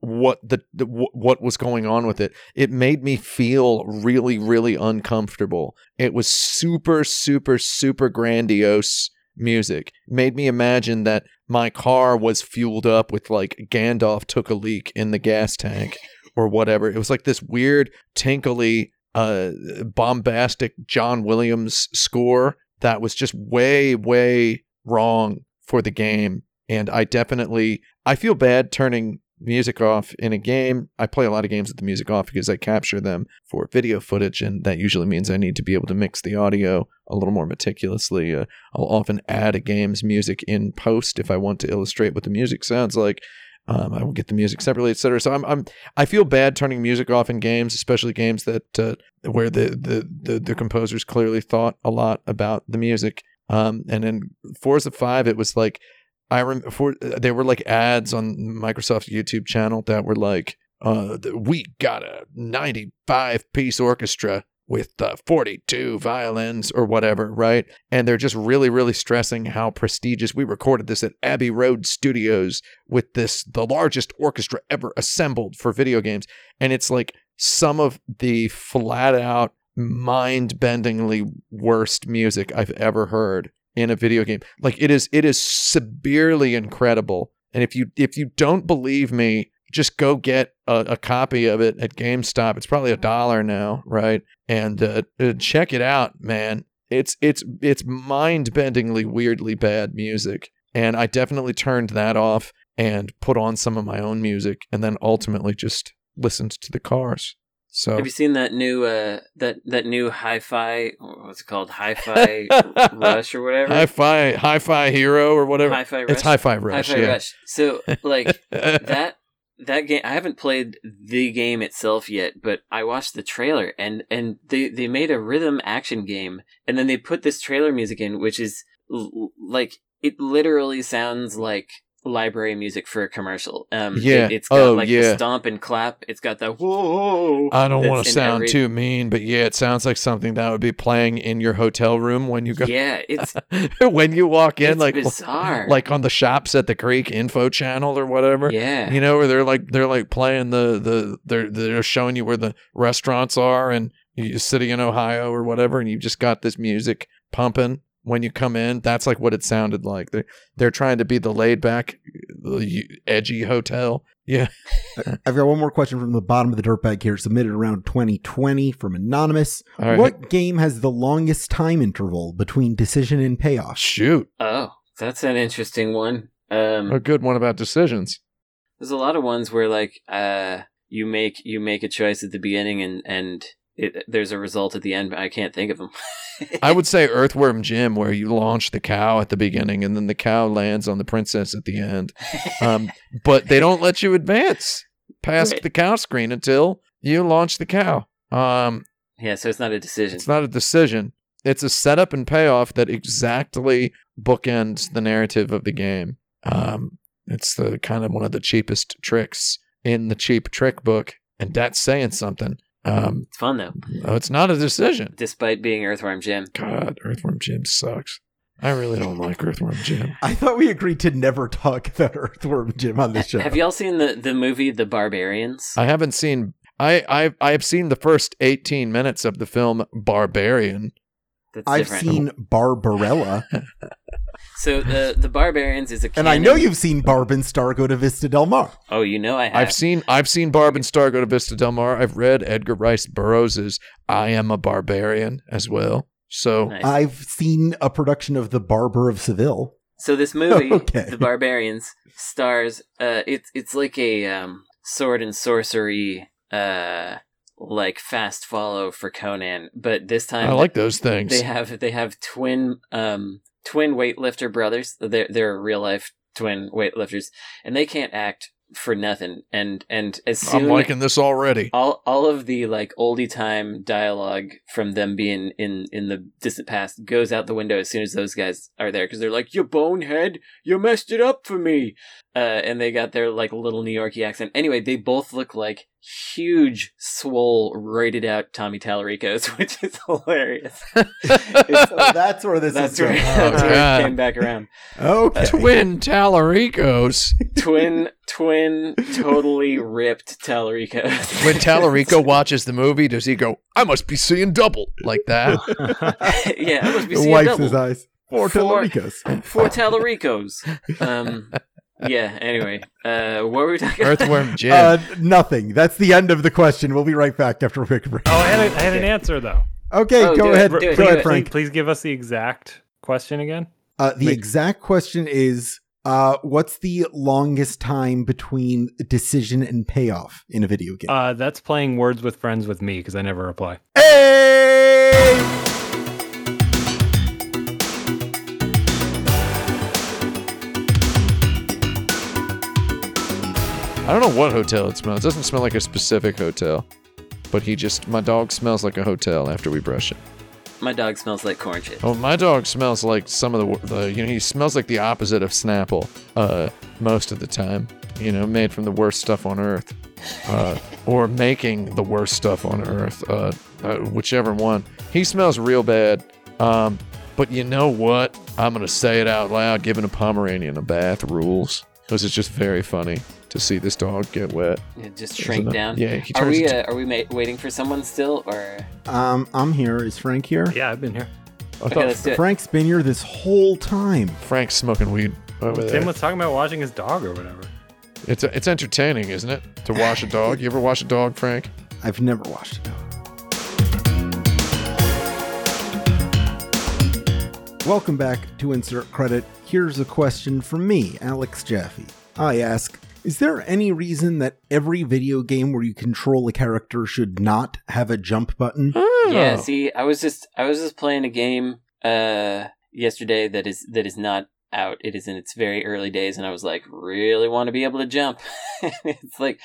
what the, the what was going on with it. It made me feel really really uncomfortable. It was super super super grandiose music. Made me imagine that my car was fueled up with like Gandalf took a leak in the gas tank or whatever. It was like this weird tinkly uh bombastic John Williams score that was just way way wrong for the game. And I definitely I feel bad turning music off in a game. I play a lot of games with the music off because I capture them for video footage, and that usually means I need to be able to mix the audio a little more meticulously. Uh, I'll often add a game's music in post if I want to illustrate what the music sounds like. Um, I will get the music separately, etc. So I'm, I'm I feel bad turning music off in games, especially games that uh, where the, the the the composers clearly thought a lot about the music. Um, and in Forza Five, it was like I remember for there were like ads on Microsoft's YouTube channel that were like, uh, we got a 95 piece orchestra with uh, 42 violins or whatever, right? And they're just really, really stressing how prestigious. We recorded this at Abbey Road Studios with this, the largest orchestra ever assembled for video games. And it's like some of the flat out, mind bendingly worst music I've ever heard in a video game. Like it is it is severely incredible. And if you if you don't believe me, just go get a, a copy of it at GameStop. It's probably a dollar now, right? And uh, uh, check it out, man. It's it's it's mind-bendingly weirdly bad music. And I definitely turned that off and put on some of my own music and then ultimately just listened to the cars. So Have you seen that new uh that that new hi-fi what's it called hi-fi rush or whatever? Hi-Fi Hi-Fi Hero or whatever. Hi-Fi It's Rush? Hi-Fi Rush, Hi-Fi yeah. Rush. So like that that game I haven't played the game itself yet, but I watched the trailer and and they they made a rhythm action game and then they put this trailer music in which is l- like it literally sounds like library music for a commercial. Um, Yeah. it, has got Oh, like yeah. the stomp and clap. It's got the whoa. I don't want to sound every- too mean, but yeah, it sounds like something that would be playing in your hotel room when you go Yeah, it's when you walk in, like bizarre. like on the shops at the Creek info channel or whatever. yeah, You know, where they're like they're like playing the the they're they're showing you where the restaurants are and you're sitting in Ohio or whatever, and you just got this music pumping when you come in. That's like what it sounded like. They're they're trying to be the laid back, edgy hotel. Yeah, I've got one more question from the bottom of the dirt bag here, submitted around 2020 from Anonymous. All right. What game has the longest time interval between decision and payoff? shoot, Oh, that's an interesting one. Um, a good one about decisions. there's a lot of ones where like uh, you make you make a choice at the beginning and and it, there's a result at the end. But I can't think of them. I would say Earthworm Jim, where you launch the cow at the beginning and then the cow lands on the princess at the end. Um, but they don't let you advance past Right. the cow screen until you launch the cow. Um, yeah, so it's not a decision. it's not a decision. It's a setup and payoff that exactly bookends the narrative of the game. Um, it's the kind of one of the cheapest tricks in the cheap trick book, and that's saying something. Um, It's fun though, no, it's not a decision. despite being Earthworm Jim. God, Earthworm Jim sucks. I really don't like Earthworm Jim. I thought we agreed to never talk about Earthworm Jim on this show. Have y'all seen the the movie The Barbarians? I haven't seen. I I've I've seen the first eighteen minutes of the film Barbarian. That's I've different. seen Barbarella, So the the Barbarians is a and I know you've seen Barb and Star go to Vista Del Mar. Oh, you know I have. I've seen I've seen Barb and Star go to Vista Del Mar. I've read Edgar Rice Burroughs's I Am a Barbarian as well. So Nice. I've seen a production of The Barber of Seville. So this movie, Okay. The Barbarians, stars. Uh, it's it's like a um, sword and sorcery, uh, like fast follow for Conan, but this time I like those things. they have they have twin um twin weightlifter brothers. They're they're real life twin weightlifters, and they can't act for nothing. And and as soon I'm liking this already. all all of the like oldie time dialogue from them being in in the distant past goes out the window as soon as those guys are there because they're like you bonehead you messed it up for me uh and they got their like little new yorkie accent anyway they both look like huge swole roided out tommy tallaricos which is hilarious It's- So that's where this that's is where, going. that's where God. it came back around Okay. Twin Tallaricos. twin twin totally ripped tallaricos When Tallarico watches the movie, does he go, I must be seeing double like that? yeah it must be The seeing wipes double. his eyes. Four Four- Tallaricos. Four Tallaricos. Um, yeah. Anyway, uh, what were we talking? about? Earthworm Jim. Uh, nothing. That's the end of the question. We'll be right back after a quick break. Oh, I had, a, I had an answer though. Okay, Oh, go ahead. do it, go do ahead. Frank. Please give us the exact question again. Uh, the Make- exact question is uh, what's the longest time between decision and payoff in a video game? Uh, that's playing Words with Friends with me because I never reply. hey! I don't know what hotel it smells. It doesn't smell like a specific hotel. But he just, my dog smells like a hotel after we brush it. My dog smells like corn chips. Oh, my dog smells like some of the, the, you know, he smells like the opposite of Snapple uh, most of the time. You know, made from the worst stuff on earth. Uh, or making the worst stuff on earth, uh, uh, whichever one. He smells real bad. Um, but you know what? I'm going to say it out loud giving a Pomeranian a bath rules. Because it's just very funny to see this dog get wet. Yeah, just shrink down. Yeah, he turns Are turns we into- uh, are we ma- waiting for someone still or? Um, I'm here. Is Frank here? Yeah, I've been here. I Okay, thought let's do it. Frank's been here this whole time. Frank's smoking weed over there. Tim was talking about watching his dog or whatever. It's it's entertaining, isn't it? To wash a dog. You ever wash a dog, Frank? I've never watched it. Welcome back to Insert Credit. Here's a question from me, Alex Jaffe. I ask Is there any reason that every video game where you control a character should not have a jump button? Yeah. Oh. See, I was just I was just playing a game uh yesterday that is that is not out. It is in its very early days, and I was like, really want to be able to jump. it's like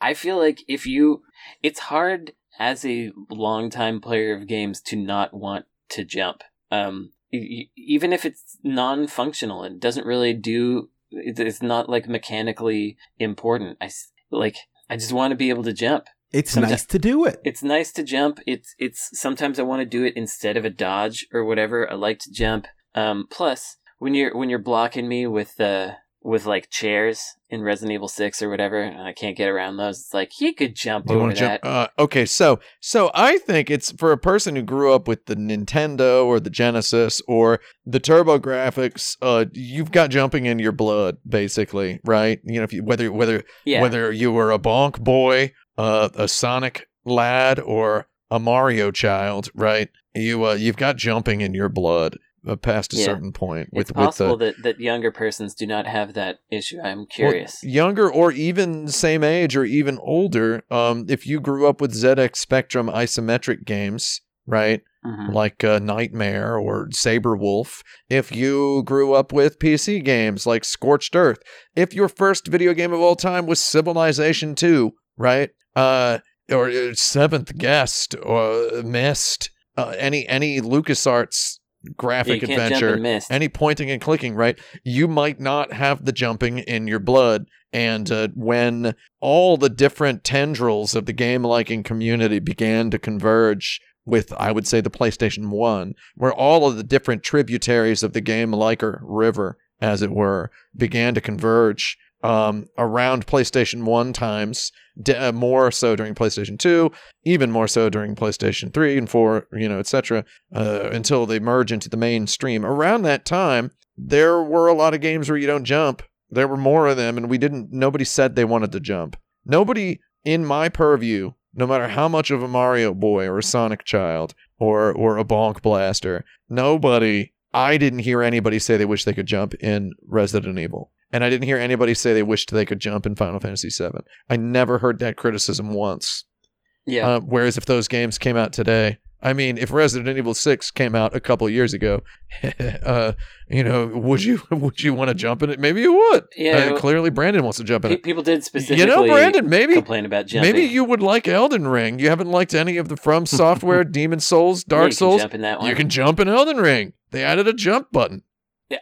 I feel like if you, it's hard as a longtime player of games to not want to jump. Um, even if it's non-functional and doesn't really do It's, it's not like mechanically important. I like I just want to be able to jump. It's Someti- nice to do it. It's nice to jump. It's it's sometimes I want to do it instead of a dodge or whatever. I like to jump. Um, plus when you're when you're blocking me with uh with like chairs in Resident Evil Six or whatever, and I can't get around those. It's like he could jump You over that. jump? Uh, okay, so so I think it's for a person who grew up with the Nintendo or the Genesis or the TurboGrafx. Uh, you've got jumping in your blood, basically, right? You know, if you whether whether yeah, whether you were a Bonk boy, uh, a Sonic lad, or a Mario child, right? You uh, you've got jumping in your blood past a Yeah. certain point with it's with possible the that that younger persons do not have that issue. I'm well, curious. younger or even same age or even older. Um, if you grew up with ZX Spectrum isometric games, right? Mhm. like uh, Nightmare or Sabre Wulf, if you grew up with PC games like Scorched Earth, if your first video game of all time was Civilization 2, right? Uh, or uh, Seventh Guest or Myst, uh, any any LucasArts graphic you adventure, any pointing and clicking, right? You might not have the jumping in your blood. And uh, when all the different tendrils of the game liking community began to converge with, I would say, the PlayStation 1, where all of the different tributaries of the game liker river, as it were, began to converge um, around PlayStation 1 times, uh, more so during PlayStation 2, even more so during PlayStation 3 and 4, you know, etc., uh, until they merge into the mainstream. Around that time, there were a lot of games where you don't jump. There were more of them, and we didn't. Nobody said they wanted to jump. Nobody in my purview, no matter how much of a Mario boy or a Sonic child or or a Bonk Blaster, nobody. I didn't hear anybody say they wish they could jump in Resident Evil, and I didn't hear anybody say they wished they could jump in Final Fantasy VII. I never heard that criticism once. yeah, Uh, whereas if those games came out today, I mean, if Resident Evil Six came out a couple years ago, uh, you know, would you would you want to jump in it? Maybe you would. Yeah, Uh, well- clearly, Brandon wants to jump in Pe- it. people did specifically You know, Brandon, maybe complain about jumping. maybe you would like Elden Ring. You haven't liked any of the From Software, Demon Souls, Yeah, Dark can Souls. jump in that one. You can jump in Elden Ring. They added a jump button.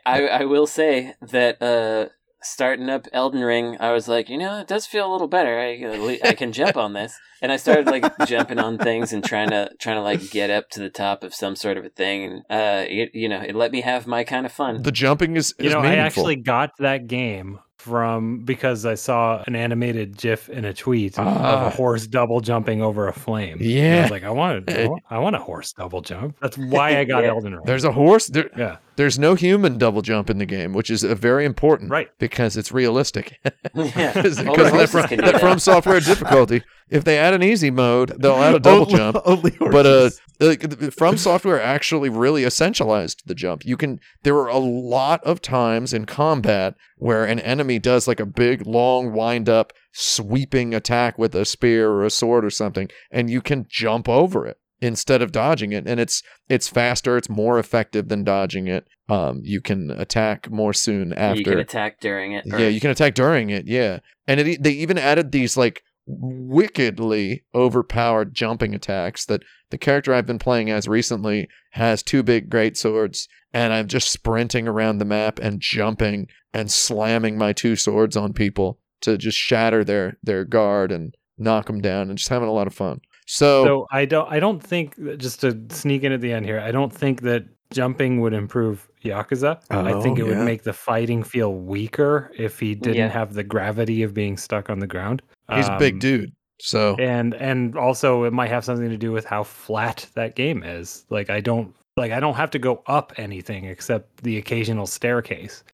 I I will say that uh, starting up Elden Ring, I was like, you know, it does feel a little better. I I can jump on this, and I started like jumping on things and trying to trying to like get up to the top of some sort of a thing, and uh, it, you know, it let me have my kind of fun. The jumping is, is You know, I actually got that game from because I saw an animated GIF in a tweet of Ah. a horse double jumping over a flame. And I Yeah. was like, I want to, I want a horse double jump. That's why I got Yeah. Elden Ring. There's a horse. There, yeah, there's no human double jump in the game, which is very important, right. Because it's realistic. yeah, because All the of that, from, that that. from software difficulty. If they add an easy mode, they'll add a double Only- jump. only But uh, from software actually really essentialized the jump. You can. There were a lot of times in combat where an enemy does like a big, long, wind up, sweeping attack with a spear or a sword or something, and you can jump over it instead of dodging it. And it's it's faster. It's more effective than dodging it. Um, you can attack more soon after. you can attack during it. or- Yeah, you can attack during it. Yeah, and it, they even added these like wickedly overpowered jumping attacks that the character I've been playing as recently has two big great swords, and I'm just sprinting around the map and jumping and slamming my two swords on people to just shatter their their guard and knock them down, and just having a lot of fun. So, So I don't, I don't think just to sneak in at the end here. I don't think that jumping would improve Yakuza. I think Oh, it would make the fighting feel weaker if he didn't Yeah. have the gravity of being stuck on the ground. he's a big Um, dude. So and and also it might have something to do with how flat that game is like i don't like i don't have to go up anything except the occasional staircase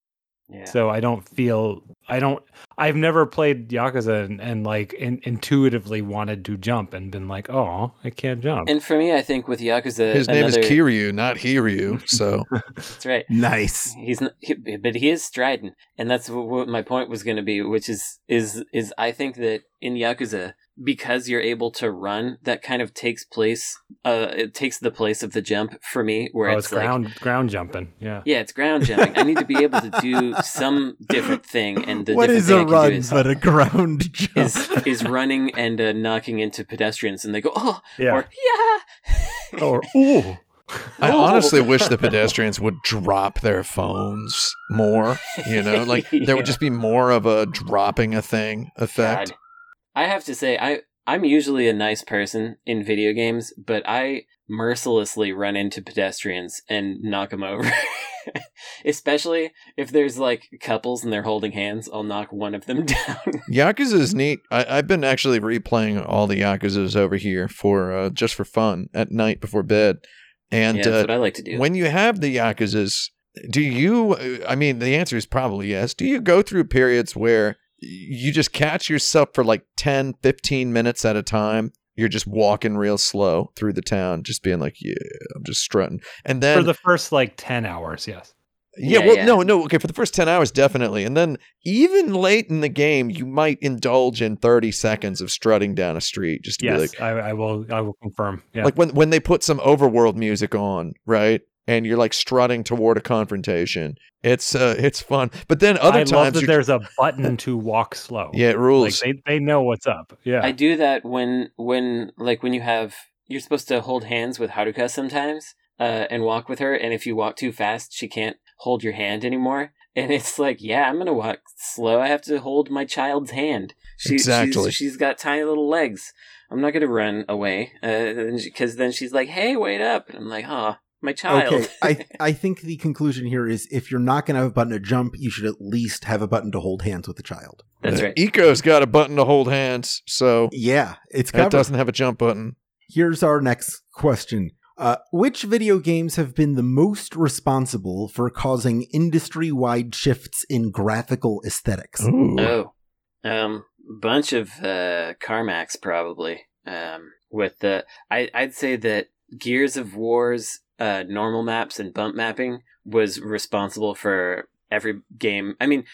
yeah. so i don't feel i don't i've never played yakuza and, and like in, intuitively wanted to jump and been like oh i can't jump And for me, I think with Yakuza, his name another, is Kiryu, not Hiryu. So That's right. nice. He's not, he, but he is strident, and that's what, what my point was going to be, which is is is I think that in Yakuza, because you're able to run, that kind of takes place. Uh, it takes the place of the jump for me, where oh, it's, it's like, ground ground jumping yeah yeah, it's ground jumping. I need to be able to do some different thing, and the What different thing a I can run is, but a ground jump? is is running and uh, knocking into pedestrians, and they go oh yeah or yeah. or ooh I honestly wish the pedestrians would drop their phones more. You know, like there would just be more of a dropping a thing effect. God. I have to say, I I'm usually a nice person in video games, but I mercilessly run into pedestrians and knock them over. Especially if there's like couples and they're holding hands, I'll knock one of them down. Yakuza is neat. I, I've been actually replaying all the Yakuza's over here for uh, just for fun at night before bed. And yeah, that's uh, what I like to do. when you have the Yakuza's, do you? I mean, the answer is probably yes. Do you go through periods where you just catch yourself for like 10, 15 minutes at a time? You're just walking real slow through the town, just being like, "Yeah, I'm just strutting." And then For the first like 10 hours, yes. yeah, Yeah, well, yeah. no, no. Okay, for the first 10 hours, definitely. And then even late in the game, you might indulge in 30 seconds of strutting down a street just to be like, I, I will. I will confirm. Yeah. like when, when they put some overworld music on, right? And you're like strutting toward a confrontation. It's uh, it's fun. But then other I love times, that there's a button to walk slow. yeah, it like rules. they they know what's up. Yeah. I do that when when like when you have you're supposed to hold hands with Haruka sometimes uh, and walk with her, and if you walk too fast, she can't hold your hand anymore. And it's like, yeah, I'm gonna walk slow. I have to hold my child's hand. She, Exactly. She's, she's got tiny little legs. I'm not gonna run away because then she's like, "Hey, wait up!" And I'm like, "Oh, my child." Okay, I I think the conclusion here is if you're not going to have a button to jump, you should at least have a button to hold hands with the child. That's right. Ico's got a button to hold hands, so Yeah, it's it doesn't have a jump button. Here's our next question. Uh, which video games have been the most responsible for causing industry wide shifts in graphical aesthetics? Ooh. Oh, um, bunch of uh, Carmack's probably. Um, with the, I I'd say that Gears of War's uh, normal maps and bump mapping was responsible for every game. I mean,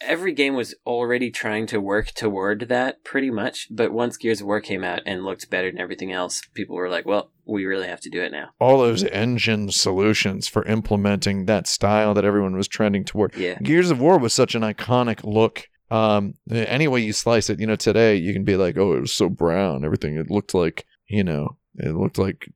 every game was already trying to work toward that pretty much. But once Gears of War came out and looked better than everything else, people were like, "Well, we really have to do it now." All those engine solutions for implementing that style that everyone was trending toward. Yeah, Gears of War was such an iconic look. Um, any way you slice it, you know, today you can be like, oh, it was so brown. Everything it looked like, you know, it looked like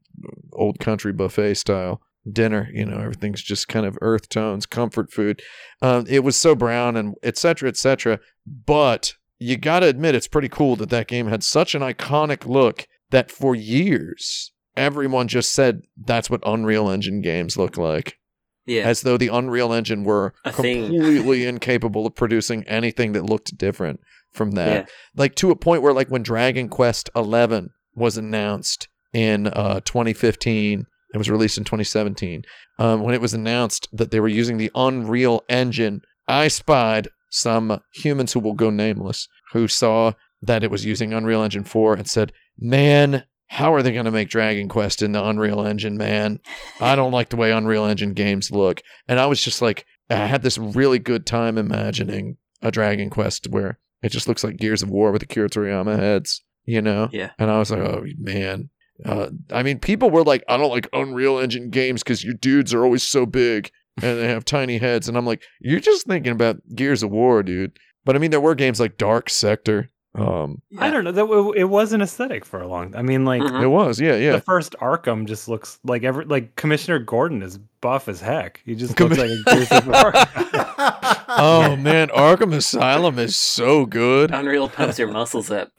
old country buffet style dinner. You know, everything's just kind of earth tones, comfort food. Um, it was so brown and et cetera, et cetera. But you got to admit, it's pretty cool that that game had such an iconic look that for years everyone just said that's what Unreal Engine games look like yeah. as though the Unreal Engine were A completely incapable of producing anything that looked different from that. Yeah. Like to a point where, like when Dragon Quest XI was announced in uh, 2015, it was released in 2017. Um, when it was announced that they were using the Unreal Engine, I spied some humans who will go nameless who saw that it was using Unreal Engine 4 and said, "Man." How are they going to make Dragon Quest in the Unreal Engine, man? I don't like the way Unreal Engine games look. And I was just like, I had this really good time imagining a Dragon Quest where it just looks like Gears of War with the Akira Toriyama heads, you know? Yeah. And I was like, oh, man. Uh, I mean, people were like, I don't like Unreal Engine games because your dudes are always so big and they have tiny heads. And I'm like, you're just thinking about Gears of War, dude. But I mean, there were games like Dark Sector. Um, I don't know. That it, it was an aesthetic for a long. I mean, like Mhm. It was, yeah, yeah. the first Arkham just looks like every like Commissioner Gordon is buff as heck. He just Commi- looks like a Gears of War. Oh man, Arkham Asylum is so good. Unreal pumps your muscles up.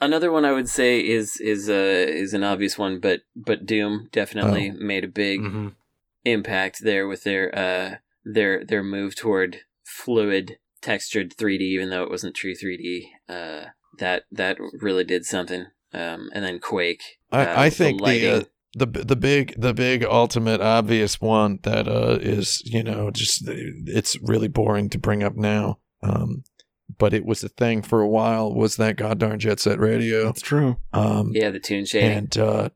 Another one I would say is is uh, is an obvious one, but but Doom definitely made a big Mhm. impact there with their uh their their move toward fluid textured 3D, even though it wasn't true 3D. Uh, that that really did something. Um, and then Quake. uh, I, I with think the uh, lighting. The the big the big ultimate obvious one that uh is you know just it's really boring to bring up now. Um, but it was a thing for a while. Was that goddamn Jet Set Radio? That's true. Um, yeah, the toon shading. and uh,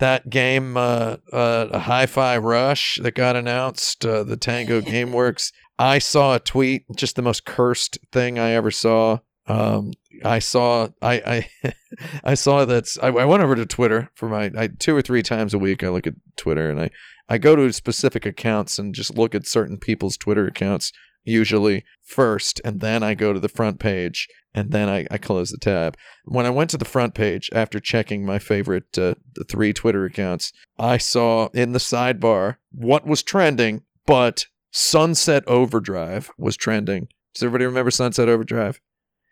that game, uh, uh, Hi-Fi Rush that got announced, uh, the Tango GameWorks. I saw a tweet, just the most cursed thing I ever saw. Um, I saw, I, I, I saw that. I, I went over to Twitter for my I, two or three times a week. I look at Twitter and I, I go to specific accounts and just look at certain people's Twitter accounts. usually first, and then I go to the front page, and then I, I close the tab. When I went to the front page after checking my favorite uh, the three Twitter accounts, I saw in the sidebar what was trending, but Sunset Overdrive was trending. Does everybody remember Sunset Overdrive?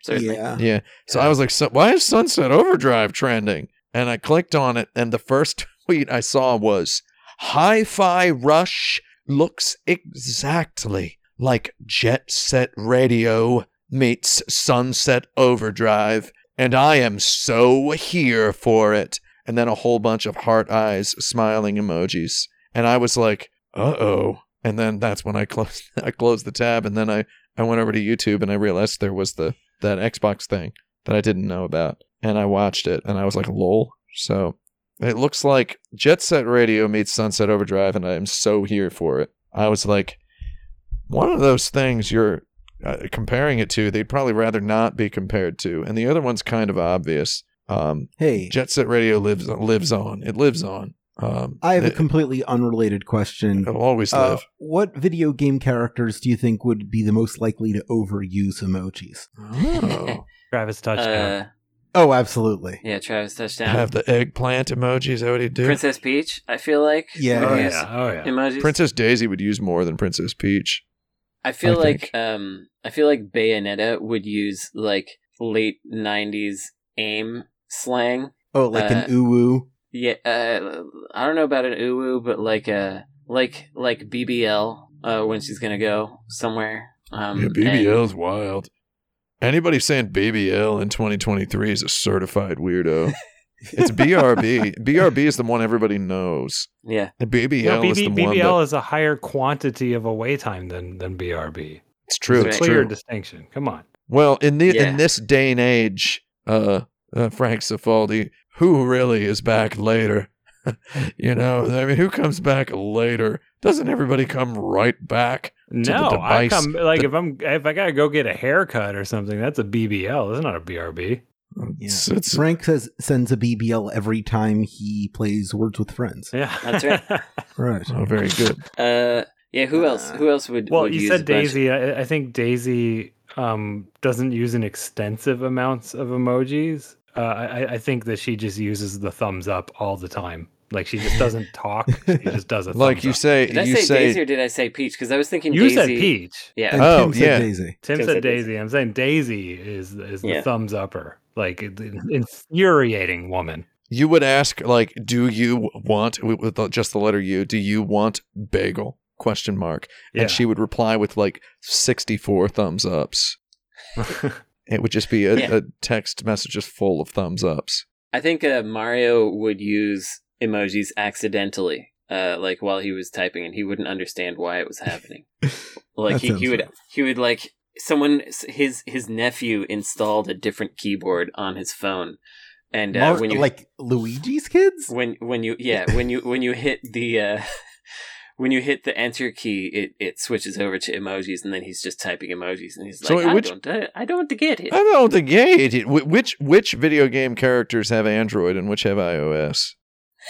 Certainly. Yeah. Yeah. So I was like, so, why is Sunset Overdrive trending? And I clicked on it, and the first tweet I saw was Hi Fi Rush looks exactly like Jet Set Radio meets Sunset Overdrive, and I am so here for it. And then a whole bunch of heart eyes, smiling emojis. And I was like, uh oh. And then that's when I closed I closed the tab and then I, I went over to YouTube and I realized there was the that Xbox thing that I didn't know about. And I watched it and I was like, lol. So it looks like Jet Set Radio meets Sunset Overdrive, and I am so here for it. I was like, one of those things you're uh, comparing it to, they'd probably rather not be compared to, and the other one's kind of obvious. Um, Hey, Jet Set Radio lives lives on. It lives on. Um, I have a completely unrelated question. it'll always Uh, live. what video game characters do you think would be the most likely to overuse emojis? Oh. Travis touchdown. Uh, Oh, absolutely. yeah, Travis touchdown. Have the eggplant emojis. Is that what he'd do? Princess Peach. I feel like Yeah. oh would yeah. Oh yeah. emojis. Princess Daisy would use more than Princess Peach. I feel I like um I feel like Bayonetta would use like late '90s aim slang. Oh, like Uh, an uwu. Yeah, uh, I don't know about an uwu, but like uh like like BBL uh when she's gonna go somewhere. Um, Yeah, and- BBL's wild. Anybody saying BBL in 2023 is a certified weirdo. it's BRB. BRB is the one everybody knows. yeah, And BBL No, is the BB, one BBL that is a higher quantity of away time than than BRB. it's true. That's It's right. Clear true. distinction. Come on. Well, in the Yeah. in this day and age, uh, uh Frank Cifaldi, who really is back later? you know, I mean, who comes back later? Doesn't everybody come right back? the No, I device- come like the- if I'm if I gotta go get a haircut or something, that's a BBL. That's not a BRB. It's, it's Frank says sends a BBL every time he plays Words with Friends. Yeah, That's right. Right. oh, very good. uh, yeah. Who else? Who else would? well, would you use said Daisy. I, I think Daisy um, doesn't use an extensive amounts of emojis. Uh, I, I think that she just uses the thumbs up all the time. Like she just doesn't talk. she just does it. Like you say, Did I say, say Daisy or did I say Peach? Because I was thinking You Daisy. said Peach. Yeah. And Oh, Tim said yeah. Daisy. Tim Tim said said Daisy. Daisy. I'm saying Daisy is is the Yeah. thumbs upper. Like it- it- infuriating woman. you would ask like do you want with with just the letter u do you want bagel question mark Yeah. and she would reply with like 64 thumbs ups it would just be a, Yeah. a text message just full of thumbs ups I think uh, Mario would use emojis accidentally, uh, like while he was typing, and he wouldn't understand why it was happening. Like he, he would rough. he would like someone his his nephew installed a different keyboard on his phone, and uh, Mar- when you like Luigi's kids? when when you yeah when you when you hit the uh, when you hit the enter key, it, it switches over to emojis, and then he's just typing emojis, and he's So like, I which- don't I, I don't get it. i don't think get it which which video game characters have android and which have ios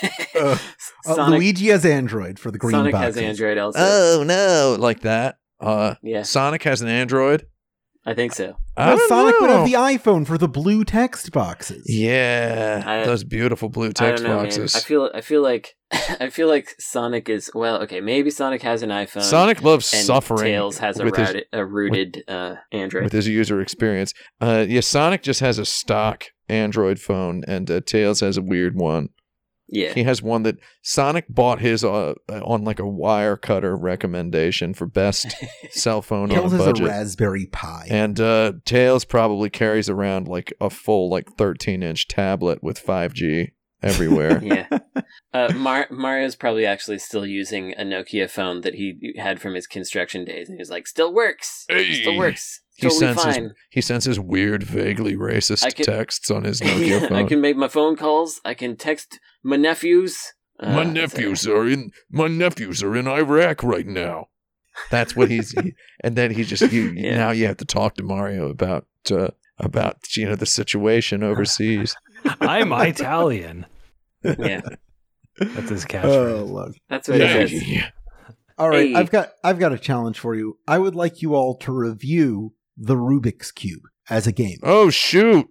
Uh, Uh, Sonic, Luigi has Android for the green Sonic boxes. has Android also. oh no like that uh yeah, sonic has an android I think so. I Sonic would have the iPhone for the blue text boxes. yeah I- those beautiful blue I text don't know, boxes man. I feel I feel like I feel like Sonic is well. Okay, maybe Sonic has an iPhone. sonic loves and suffering Tails has a, with his a rooted uh, Android. with his user experience. Uh, yeah, Sonic just has a stock Android phone, and uh, Tails has a weird one. Yeah, He has one that Sonic bought his uh, on like a wire cutter recommendation for best cell phone on Tails a has a. Raspberry Pi. and uh, Tails probably carries around like a full like 13 inch tablet with 5G everywhere. yeah. Uh, Mar- Mario's probably actually still using a Nokia phone that he had from his construction days, and he's like, "Still works, Hey. still works, he totally sends his, he sends his weird, vaguely racist can- texts on his Nokia phone. I can make my phone calls. I can text my nephews. Uh, my nephews are in my nephews are in Iraq right now. That's what he's he- and then he just you Yeah. now you have to talk to Mario about uh, about you know the situation overseas. I'm Italian. Yeah, That's his catchphrase. oh, catchphrase. look. that's what yeah, it is. yeah. All right, Hey. I've got I've got a challenge for you. I would like you all to review the Rubik's cube as a game. Oh shoot!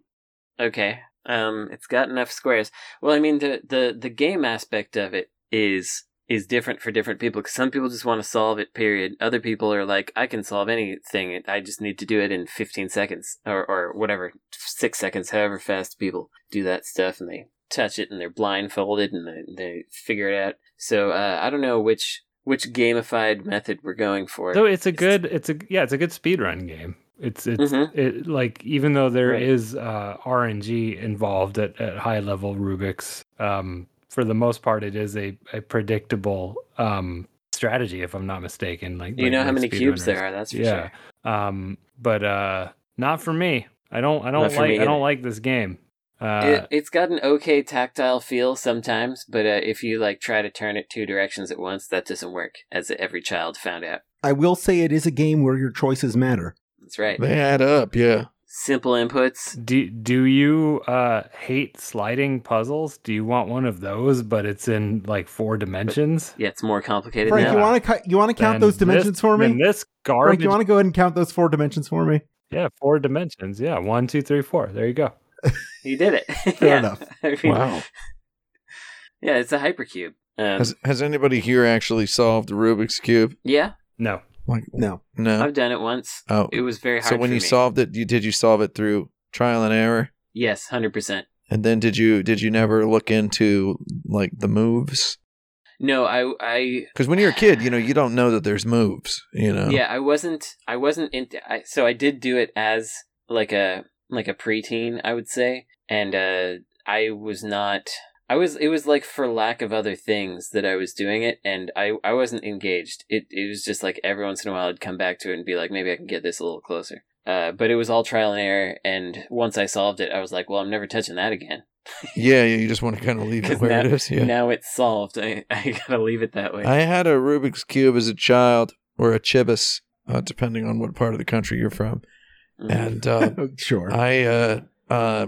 Okay. Um, it's got enough squares. Well, I mean, the the the game aspect of it is is different for different people. Because some people just want to solve it. Period. Other people are like, I can solve anything. I just need to do it in 15 seconds or or whatever, six seconds, however fast people do that stuff, and they touch it and they're blindfolded and they, they figure it out. So uh, I don't know which which gamified method we're going for. So it's a good, it's a yeah, it's a good speedrun game. It's it's Mhm. it like even though there Right. is uh, RNG involved at, at high level Rubik's, um, for the most part, it is a, a predictable um, strategy. If I'm not mistaken, like you like- know how many cubes speedrunners. there are. That's for yeah. sure. Um, but uh, not for me. I don't. I don't Not like. I don't like this game. Uh, it, it's got an okay tactile feel sometimes, but uh, if you like try to turn it two directions at once, that doesn't work, as every child found out. I will say it is a game where your choices matter. That's right. They add up. Yeah. Simple inputs. Do do you uh hate sliding puzzles? Do you want one of those, but it's in like four dimensions? Yeah, it's more complicated Frank, now. you want to you want to count Then those dimensions this- for then me? this Frank, you want to go ahead and count those four dimensions for me? yeah, four dimensions. Yeah, one, two, three, four. There you go. You did it. Fair Yeah. enough. I mean, Wow. Yeah, it's a hypercube. Um, Has Has anybody here actually solved the Rubik's cube? yeah, No, Like No. no. I've done it once. Oh, It was very hard. so when for you me. solved it, you did you solve it through trial and error? yes, hundred percent. And then did you did you never look into like the moves? No, I, I, Because when you're a kid, you know you don't know that there's moves. You know. yeah, I wasn't, I wasn't into. I, so I did do it as like a like a preteen, I would say, and uh, I was not. I was. It was like for lack of other things that I was doing it, and I I wasn't engaged. It it was just like every once in a while I'd come back to it and be like, maybe I can get this a little closer. Uh, but it was all trial and error, and once I solved it, I was like, well, I'm never touching that again. Yeah, yeah. You just want to kind of leave it where now, it is. Yeah. now it's solved. I I gotta leave it that way. I had a Rubik's cube as a child, or a Chibis, uh, depending on what part of the country you're from. Mhm. And uh, sure. I, uh, uh,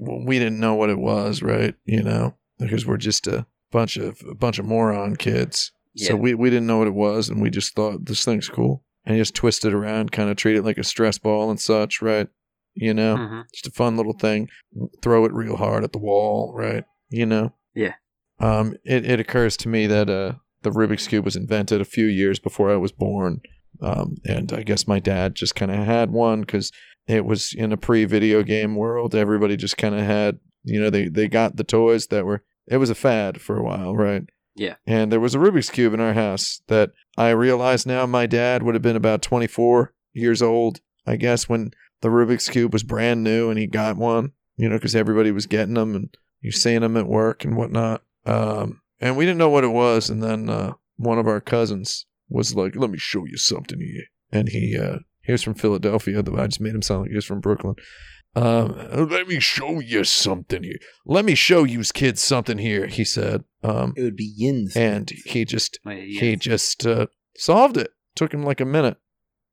we didn't know what it was, right? You know, because we're just a bunch of a bunch of moron kids. So we we didn't know what it was, and we just thought this thing's cool, and you just twist it around, kind of treat it like a stress ball and such, right? You know, Mhm. just a fun little thing. Throw it real hard at the wall, right? You know. Yeah. Um, it it occurs to me that uh the Rubik's cube was invented a few years before I was born, um, and I guess my dad just kind of had one because it was in a pre-video game world. Everybody just kind of had, you know, they they got the toys that were. It was a fad for a while, right? Yeah. And there was a Rubik's cube in our house that I realize now my dad would have been about 24 years old, I guess, when the Rubik's cube was brand new and he got one. You know, because everybody was getting them and you're seeing them at work and whatnot. Um, and we didn't know what it was. And then uh, one of our cousins was like, "Let me show you something here." And he uh, he was from Philadelphia. though I just made him sound like he was from Brooklyn. Um, let me show you something here. Let me show you kids something here. He said. Um, it would be yins. and he just Wait, he just uh, solved it. Took him like a minute,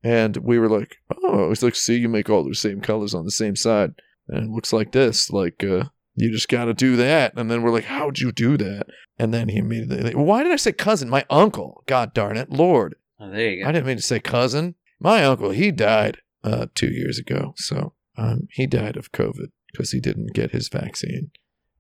and we were like, "Oh, it's like, see, you make all the same colors on the same side, and it looks like this. Like, uh, you just got to do that." And then we're like, "How'd you do that?" And then he immediately, why did I say cousin? My uncle. God darn it, Lord! Oh, there you go. I didn't mean to say cousin. My uncle, he died uh, two years ago, so um, he died of COVID because he didn't get his vaccine.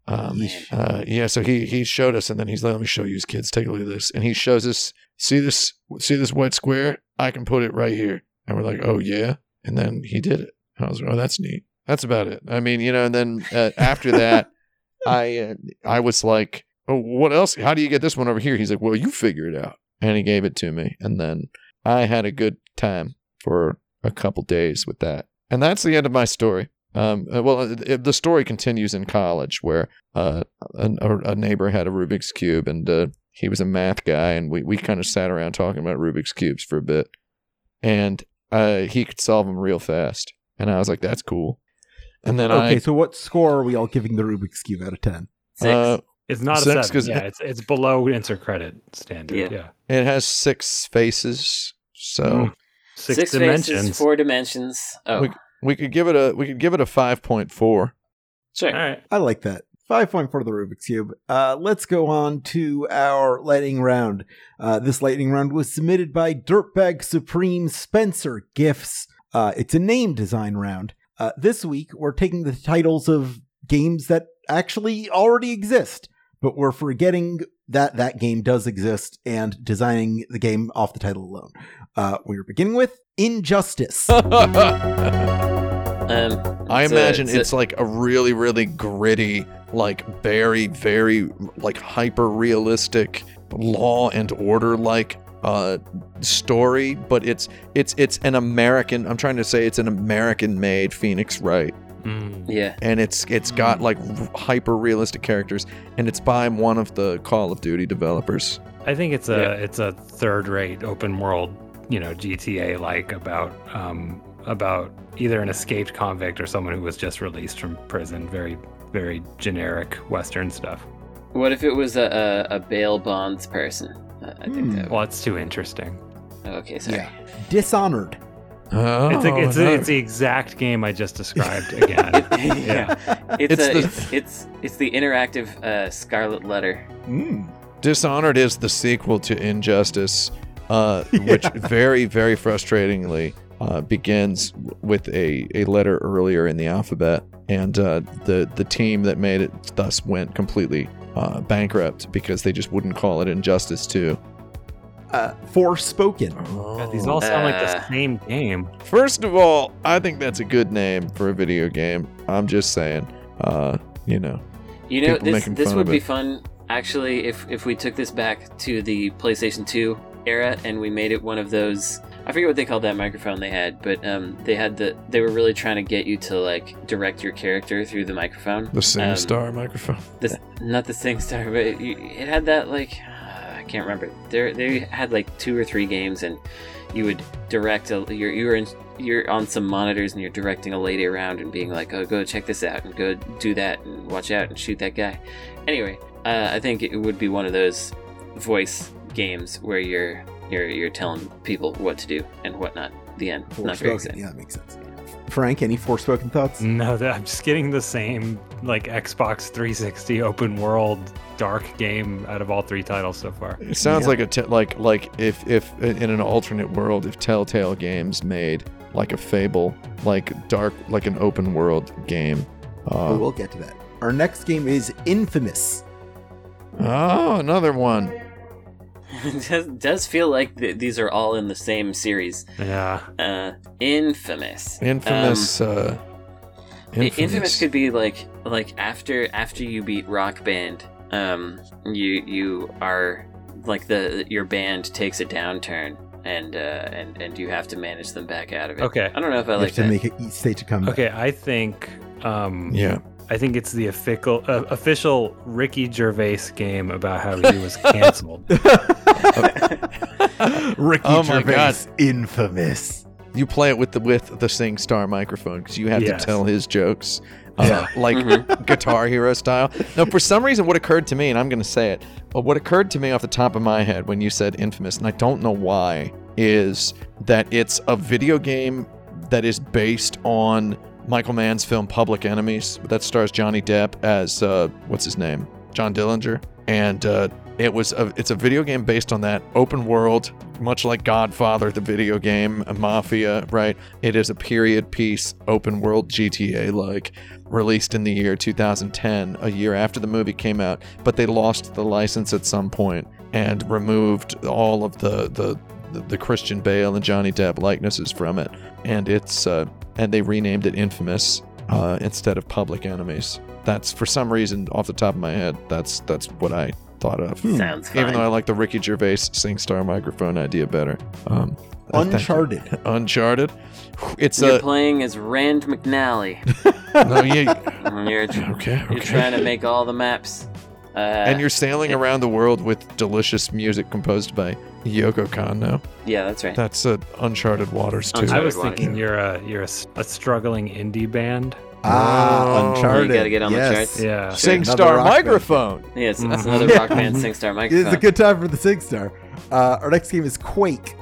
Um, uh, yeah, so he he showed us, and then he's like, "Let me show you, his kids. Take a look at this." And he shows us, "See this? See this white square? I can put it right here." And we're like, "Oh yeah!" And then he did it. I was like, "Oh, that's neat." That's about it. I mean, you know. And then uh, after that, I uh, I was like, "Oh, what else? How do you get this one over here?" He's like, "Well, you figure it out." And he gave it to me, and then I had a good time for a couple days with that. And that's the end of my story. Um, uh, well, it, it- the story continues in college where uh, a, a neighbor had a Rubik's Cube and uh, he was a math guy, and we, we kind of sat around talking about Rubik's Cubes for a bit. And uh, he could solve them real fast. And I was like, that's cool. And then okay, I. so what score are we all giving the Rubik's cube out of ten? Six. Uh, it's not Six, a 'cause- seven. Yeah, it's it's below insert credit standard. Yeah. Yeah, it has six faces. So. Six, Six dimensions. faces, four dimensions. Oh, We- We could give it a we could give it a five point four. sure. All right. I like that. Five point for the Rubik's Cube. Uh, let's go on to our lightning round. Uh, this lightning round was submitted by Dirtbag Supreme Spencer Gifts. Uh, it's a name design round. Uh, this week, we're taking the titles of games that actually already exist, but we're forgetting that that game does exist and designing the game off the title alone. Uh, we're beginning with Injustice. Um, I it's a- imagine it's a- like a really, really gritty, like very, very like hyper realistic law and order like uh story, but it's it's it's an American I'm trying to say it's an American made Phoenix Wright. Mm. yeah. And it's it's got like hyper realistic characters and it's by one of the Call of Duty developers. I think it's a Yeah. it's a third rate open world, you know, GTA like about um about either an escaped convict or someone who was just released from prison. Very very generic Western stuff. What if it was a, a, a bail bonds person? I think Hmm. that. Well, it's too interesting. okay, sorry. Yeah. Dishonored. Oh, it's a, it's, no. a, it's the exact game I just described again. yeah. It's It's a, the- it's, it's it's the interactive uh, Scarlet Letter. Mm. Dishonored is the sequel to Injustice, uh, which very, very frustratingly uh, begins with a, a letter earlier in the alphabet, and uh, the the team that made it thus went completely uh, bankrupt because they just wouldn't call it Injustice Two. Uh, Forspoken. God, these all sound like the Uh. same game. First of all, I think that's a good name for a video game. I'm just saying, uh, you know, You know, this this would be it. fun actually if if we took this back to the PlayStation 2 era and we made it one of those I forget what they called that microphone they had, but um, they had the they were really trying to get you to like direct your character through the microphone. the Um, SingStar microphone. This not the SingStar, but it, it had that like I can't remember. There they had like two or three games, and you would direct a you're you're in you're on some monitors and you're directing a lady around and being like, oh, go check this out and go do that and watch out and shoot that guy. Anyway, uh, I think it would be one of those voice games where you're you're you're telling people what to do and whatnot. The end. Not very exciting. Yeah, that makes sense. Frank, any Forspoken thoughts? No, that, I'm just getting the same like Xbox 360 open world dark game out of all three titles so far. It sounds Yeah. like a te- like like if if in an alternate world, if Telltale Games made like a Fable, like dark, like an open world game. Uh, we'll get to that. Our next game is Infamous. oh, another one. it does, does feel like th- these are all in the same series. Yeah. Uh, infamous. Infamous. uh, Um, I- infamous. Infamous could be like like after after you beat Rock Band, um, you you are like the your band takes a downturn and uh, and and you have to manage them back out of it. Okay. I don't know if I You like have to that. make it stage a comeback. Okay, I think um Yeah. I think it's the official uh, official Ricky Gervais game about how he was canceled. Ricky Oh Gervais, God. infamous. You play it with the with the SingStar microphone because you have Yes. to tell his jokes, uh, Yeah. like Mhm. Guitar Hero style. No, for some reason, what occurred to me, and I'm going to say it, but what occurred to me off the top of my head when you said infamous, and I don't know why, is that it's a video game that is based on Michael Mann's film Public Enemies that stars Johnny Depp as uh, what's his name, John Dillinger, and uh, it was a, it's a video game based on that open world, much like Godfather, the video game, a Mafia, right? It is a period piece, open world GTA like, released in the year 2010, a year after the movie came out, but they lost the license at some point and removed all of the the the, the Christian Bale and Johnny Depp likenesses from it, and it's uh, and they renamed it Infamous uh, instead of Public Enemies. That's for some reason off the top of my head. That's that's what I thought of. Sounds fine. Even though I like the Ricky Gervais SingStar microphone idea better. Um, I think- Uncharted. Uncharted. It's You're a playing as Rand McNally. no, yeah. you're, Okay, you're trying to make all the maps. Uh, and you're sailing around the world with delicious music composed by Yoko Kanno. yeah, that's right. That's uh, Uncharted Waters too. I was Water. thinking you're a you're a, s- a struggling indie band. Ah, Oh, Uncharted. you gotta get on the yes. charts. Yeah. Another SingStar rock band. microphone. Yeah, it's, that's Mhm. another Yeah. rock band SingStar microphone. It's a good time for the SingStar. Uh, our next game is Quake.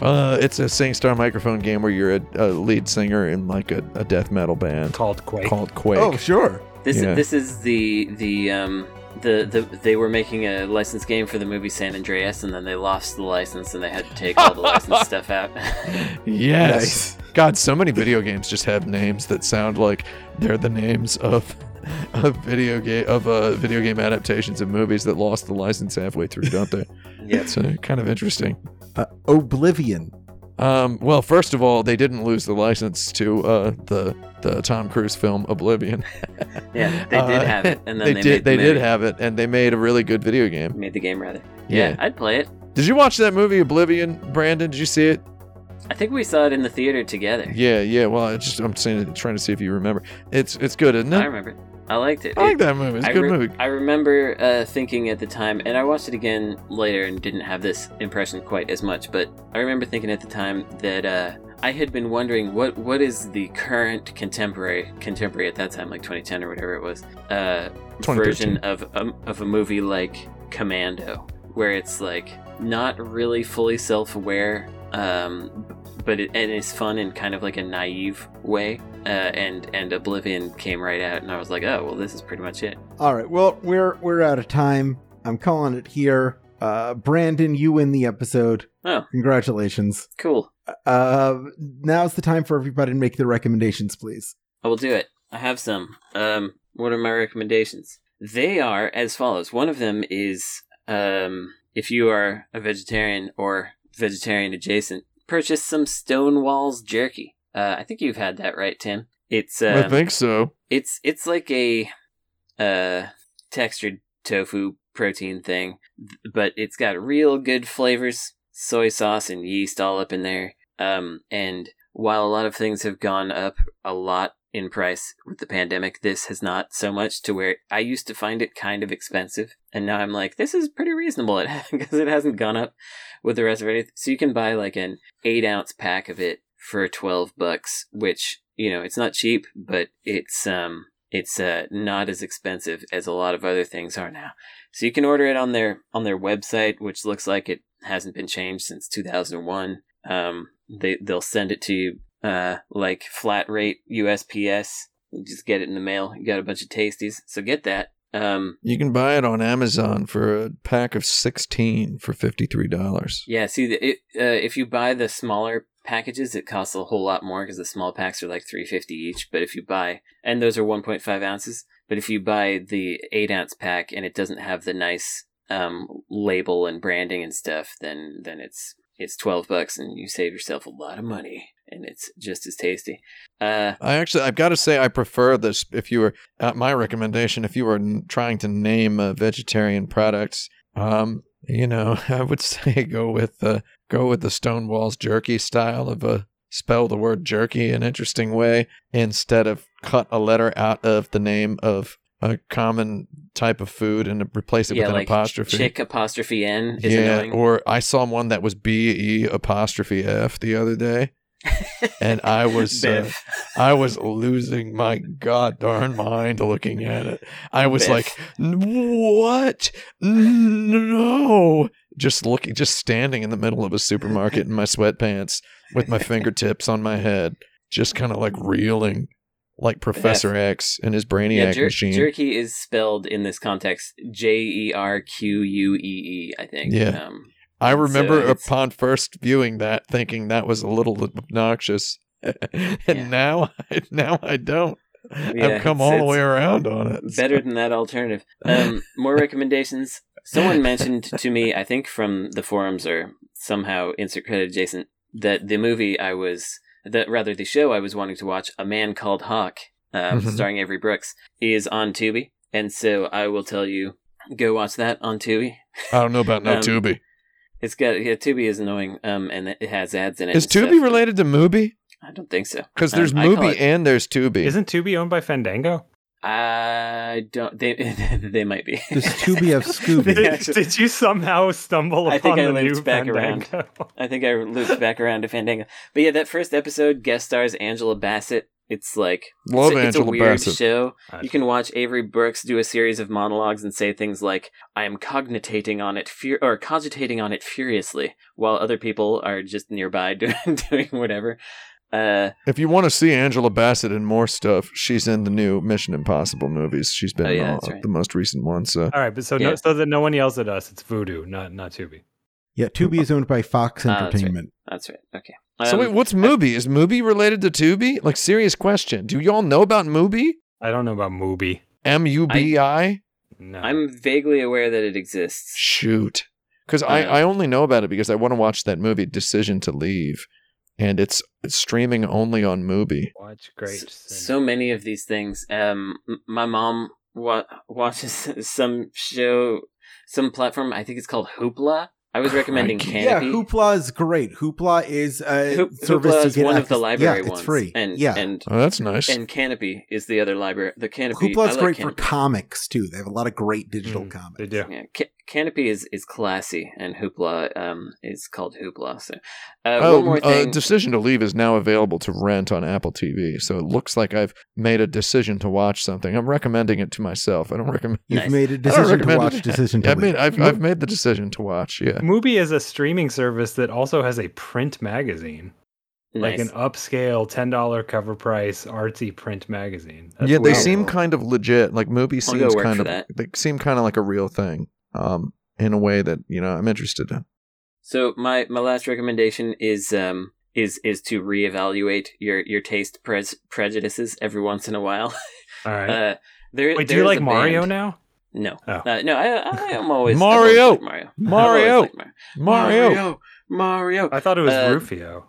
Uh, it's a SingStar microphone game where you're a, a lead singer in like a, a death metal band Called Quake. called Quake. Oh, sure. This Yeah. this is the the um the, the they were making a licensed game for the movie San Andreas, and then they lost the license, and they had to take all the licensed stuff out. Yes. Nice. God, so many video games just have names that sound like they're the names of of video game of uh, video game adaptations of movies that lost the license halfway through, don't they? yeah, It's uh, kind of interesting. Uh, Oblivion. Um, well, first of all, they didn't lose the license to uh, the the Tom Cruise film Oblivion. yeah, they Uh, did have it, and then they, they, did. made the They did have it, and they made a really good video game. made the game rather. Yeah. Yeah, I'd play it. Did you watch that movie Oblivion, Brandon? Did you see it? I think we saw it in the theater together. Yeah, yeah. Well, I just I'm saying, trying to see if you remember. It's it's good, isn't it? I remember. I liked it. I like It- that movie. It's a good re- movie. I remember uh, thinking at the time, and I watched it again later and didn't have this impression quite as much, but I remember thinking at the time that uh, I had been wondering what what is the current contemporary contemporary at that time, like 2010 or whatever it was, uh, version of a, of a movie like Commando, where it's like not really fully self aware, um, but it, and it's fun in kind of like a naive way. Uh, and and Oblivion came right out, and I was like, oh well, this is pretty much it. All right. Well, we're we're out of time. I'm calling it here. Uh, Brandon, you win the episode. Oh, Congratulations. cool. Uh, now's the time for everybody to make their recommendations, please. I will do it. I have some. Um, what are my recommendations? They are as follows. One of them is um, if you are a vegetarian or vegetarian adjacent, purchase some Stonewall's jerky. Uh, I think you've had that, right, Tim? It's I um, think so. it's it's like a uh, textured tofu protein thing, but it's got real good flavors, soy sauce and yeast all up in there. Um, and while a lot of things have gone up a lot in price with the pandemic, this has not so much to where I used to find it kind of expensive, and now I'm like, this is pretty reasonable because it hasn't gone up with the rest of it. So you can buy like an eight ounce pack of it for twelve bucks, which you know it's not cheap, but it's um it's uh, not as expensive as a lot of other things are now. So you can order it on their on their website, which looks like it hasn't been changed since 2001. Um, they they'll send it to you uh, like flat rate USPS. You just get it in the mail. You got a bunch of tasties, so get that. Um, You can buy it on Amazon for a pack of 16 for $53. yeah, see, it, uh, if you buy the smaller packages, it costs a whole lot more because the small packs are like three fifty each. But if you buy, and those are one point five ounces, but if you buy the eight ounce pack and it doesn't have the nice um, label and branding and stuff, then then it's it's twelve bucks and you save yourself a lot of money and it's just as tasty. Uh, I actually, I've got to say, I prefer this. If you were, uh, my recommendation, if you were n- trying to name uh, vegetarian products, um, you know, I would say go with the go with the Stonewall's jerky style of a spell the word jerky an interesting way instead of cut a letter out of the name of a common type of food and replace it yeah, with an like apostrophe. chick apostrophe n is yeah, annoying. or I saw one that was B E apostrophe F the other day, and I was uh, I was losing my god darn mind looking at it. I was Biff. like, "What? No!" Just looking, just standing in the middle of a supermarket in my sweatpants with my fingertips on my head, just kind of like reeling, like Professor X and his Brainiac yeah, jer- machine. jerky is spelled in this context J E R Q U E E. I think. Yeah. Um, I remember it's- upon first viewing that, thinking that was a little obnoxious, and Yeah. now, now I don't. Yeah, I've come all the way around on it. better than that alternative. Um, more recommendations. Someone mentioned to me, I think from the forums or somehow insert credit adjacent, that the movie I was, that rather the show I was wanting to watch, A Man Called Hawk, um, Mhm. starring Avery Brooks, is on Tubi. And so I will tell you, go watch that on Tubi. I don't know about no Um, Tubi. It's got yeah, Tubi is annoying, um, and it has ads in it. Is and stuff. Tubi related to Mubi? I don't think so. Because Um, there's I call Mubi it- and there's Tubi. Isn't Tubi owned by Fandango? I don't. They they might be. Does Tubi have Scooby? Did, did you somehow stumble I upon think I the linked new back around. Fandango? I think I looped back around to Fandango. But yeah, that first episode guest stars Angela Bassett. It's like Love it's, a- it's a weird Bassett. show. You can watch Avery Brooks do a series of monologues and say things like "I am cogitating on it fur- or cogitating on it furiously," while other people are just nearby doing doing whatever. Uh, If you want to see Angela Bassett in more stuff, she's in the new Mission Impossible movies. She's been Oh, yeah, in all, that's right. the most recent one. So All right, but so Yeah. no, so that no one yells at us, it's Vudu, not not Tubi. Yeah, Tubi is owned by Fox Ah, that's right. Entertainment. that's right. Okay. So Um, wait, what's Mubi? Is Mubi related to Tubi? Like, serious question. Do y'all know about Mubi? I don't know about Mubi. M U B I? No, I'm vaguely aware that it exists. Shoot. Because I, Uh, I only know about it because I want to watch that movie, Decision to Leave. And it's, it's streaming only on Mubi. watch great. S- Sin. so many of these things. Um, my mom wa- watches some show, some platform. I think it's called Hoopla. I was recommending Crikey. Yeah, Hoopla is great. Hoopla is a Hoop- service Hoopla is get one of the library yeah, ones. it's free. And yeah, and Oh, that's nice. and Kanopy is the other library. The Kanopy. Hoopla is like great for comics too. They have a lot of great digital Mm, comics. They do. Yeah, Ca- Kanopy is, is classy, and Hoopla um is called Hoopla. So, uh, oh, one more uh. Decision to Leave is now available to rent on Apple TV. So it looks like I've made a decision to watch something. I'm recommending it to myself. I don't recommend. You've Nice. made a decision to watch. it. Decision to Yeah, I've leave. made, I've, I've made the decision to watch. Yeah. Mubi is a streaming service that also has a print magazine, like an upscale ten dollar cover price artsy print magazine. That's yeah, they seem kind of legit. Like Mubi seems kind of that. they seem kind of like a real thing. Um, in a way that you know I'm interested in. So my my last recommendation is um is is to reevaluate your your taste pres- prejudices every once in a while. All right. Uh, there. Wait, do you like Mario band- now? No, Oh. uh, no. I I am always Mario! always liked Mario. Always Mario! liked Mario. Mario. Mario. Mario. I thought it was Uh, Rufio.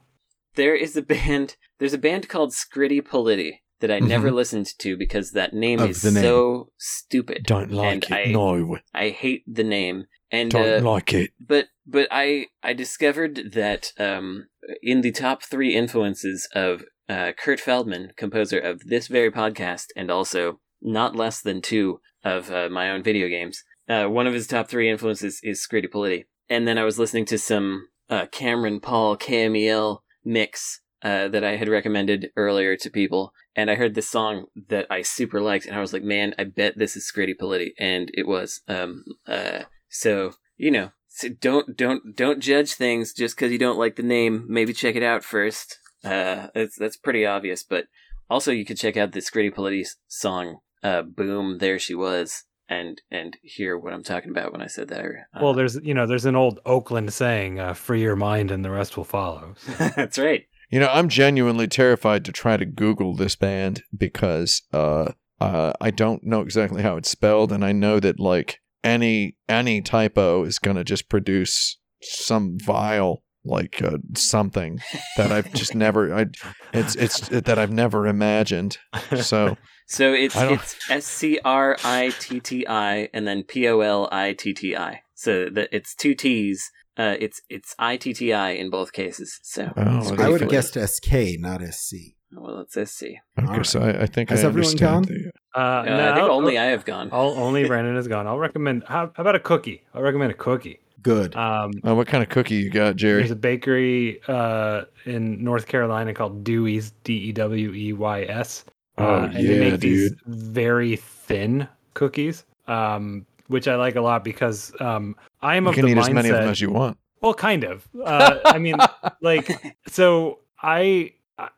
There is a band. There's a band called Scritti Politti that I never Mm-hmm. listened to because that name Of is name. so stupid. Don't like And it. I- no, I hate the name. And don't uh, like it. but but I I discovered that um, in the top three influences of uh, Kurt Feldman, composer of this very podcast, and also not less than two of uh, my own video games. Uh, one of his top three influences is Scritti Politti. And then I was listening to some uh, Cameron Paul KMEL mix uh, that I had recommended earlier to people, and I heard this song that I super liked, and I was like, man, I bet this is Scritti Politti, and it was. Um, uh, so you know, so don't don't don't judge things just because you don't like the name. Maybe check it out first. Uh, that's that's pretty obvious, but also you could check out the Scritti Politti song, uh, "Boom, There She Was," and and hear what I'm talking about when I said that. Uh, Well, there's you know there's an old Oakland saying, uh, "Free your mind and the rest will follow." So- that's right. You know, I'm genuinely terrified to try to Google this band because uh, uh, I don't know exactly how it's spelled, and I know that like any any typo is going to just produce some vile like uh, something that I've just never I it's it's that I've never imagined. So So it's it's S C R I T T I and then P O L I T T I. So that it's two T's. Uh, it's it's I T T I in both cases. So Oh, I would have guessed SK, not SC. Well, it's S C. okay, Alright. so I, I think Has I everyone understand. gone? the- Uh, Uh, no, I think I'll- only I have gone. I'll, only Brandon is gone. I'll recommend. How, how about a cookie? I'll recommend a cookie. Good. Um, uh, what kind of cookie you got, Jerry? there's a bakery uh, in North Carolina called Dewey's D E W E Y S. Oh, Uh, and they yeah, make these dude. very thin cookies, um, which I like a lot because um, I am You of can the eat mindset. as many of them as you want. Well, kind of. Uh, I mean, like, so I,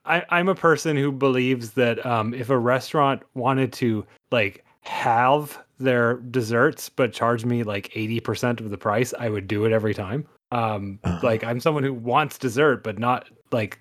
I, I'm a person who believes that um, if a restaurant wanted to like have their desserts but charge me like 80% of the price, I would do it every time. Um, Uh-huh. like I'm someone who wants dessert, but not like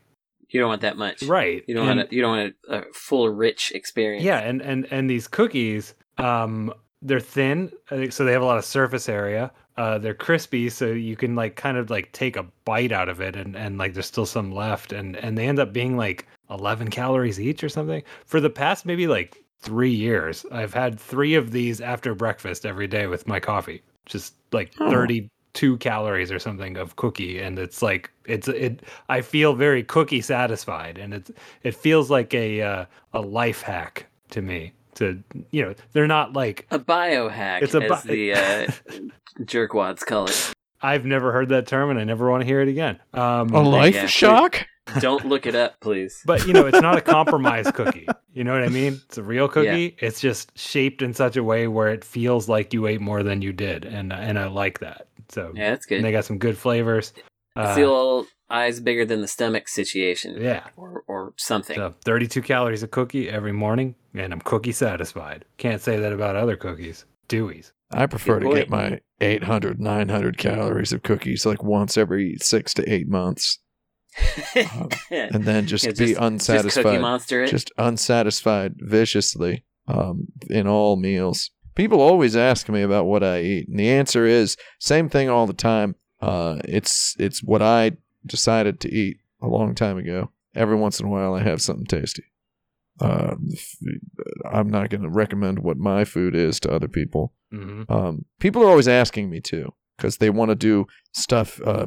you don't want that much, right? You don't and, want a, you don't want a, a, full rich experience. Yeah, and and and these cookies, um, they're thin, so they have a lot of surface area. Uh, they're crispy, so you can like kind of like take a bite out of it, and and like there's still some left, and and they end up being like 11 calories each or something. For the past maybe like three years, I've had three of these after breakfast every day with my coffee. Just like 30 two calories or something of cookie and it's like it's it i feel very cookie satisfied and it's it feels like a uh, a life hack to me to you know they're not like a biohack it's a bi- the uh, jerkwads call it. I've never heard that term and i never want to hear it again. Um, a life yeah, shock? don't look it up please. But you know it's not a compromise cookie. You know what i mean? It's a real cookie. Yeah. it's just shaped in such a way where it feels like you ate more than you did and and i like that. So yeah, that's and good. they got some good flavors. It's Uh, the old eyes bigger than the stomach situation, Yeah. or or something. So 32 calories a cookie every morning, and I'm cookie satisfied. Can't say that about other cookies. Dewey's. I prefer to get my 800, 900 calories of cookies like once every six to eight months, and then just Yeah, be Just Cookie unsatisfied. Monster it. just unsatisfied viciously um, in all meals. People always ask me about what I eat, and the answer is same thing all the time. Uh, it's it's what I decided to eat a long time ago. Every once in a while, I have something tasty. Uh, I'm not going to recommend what my food is to other people. hmm Um, people are always asking me to because they want to do stuff. Uh,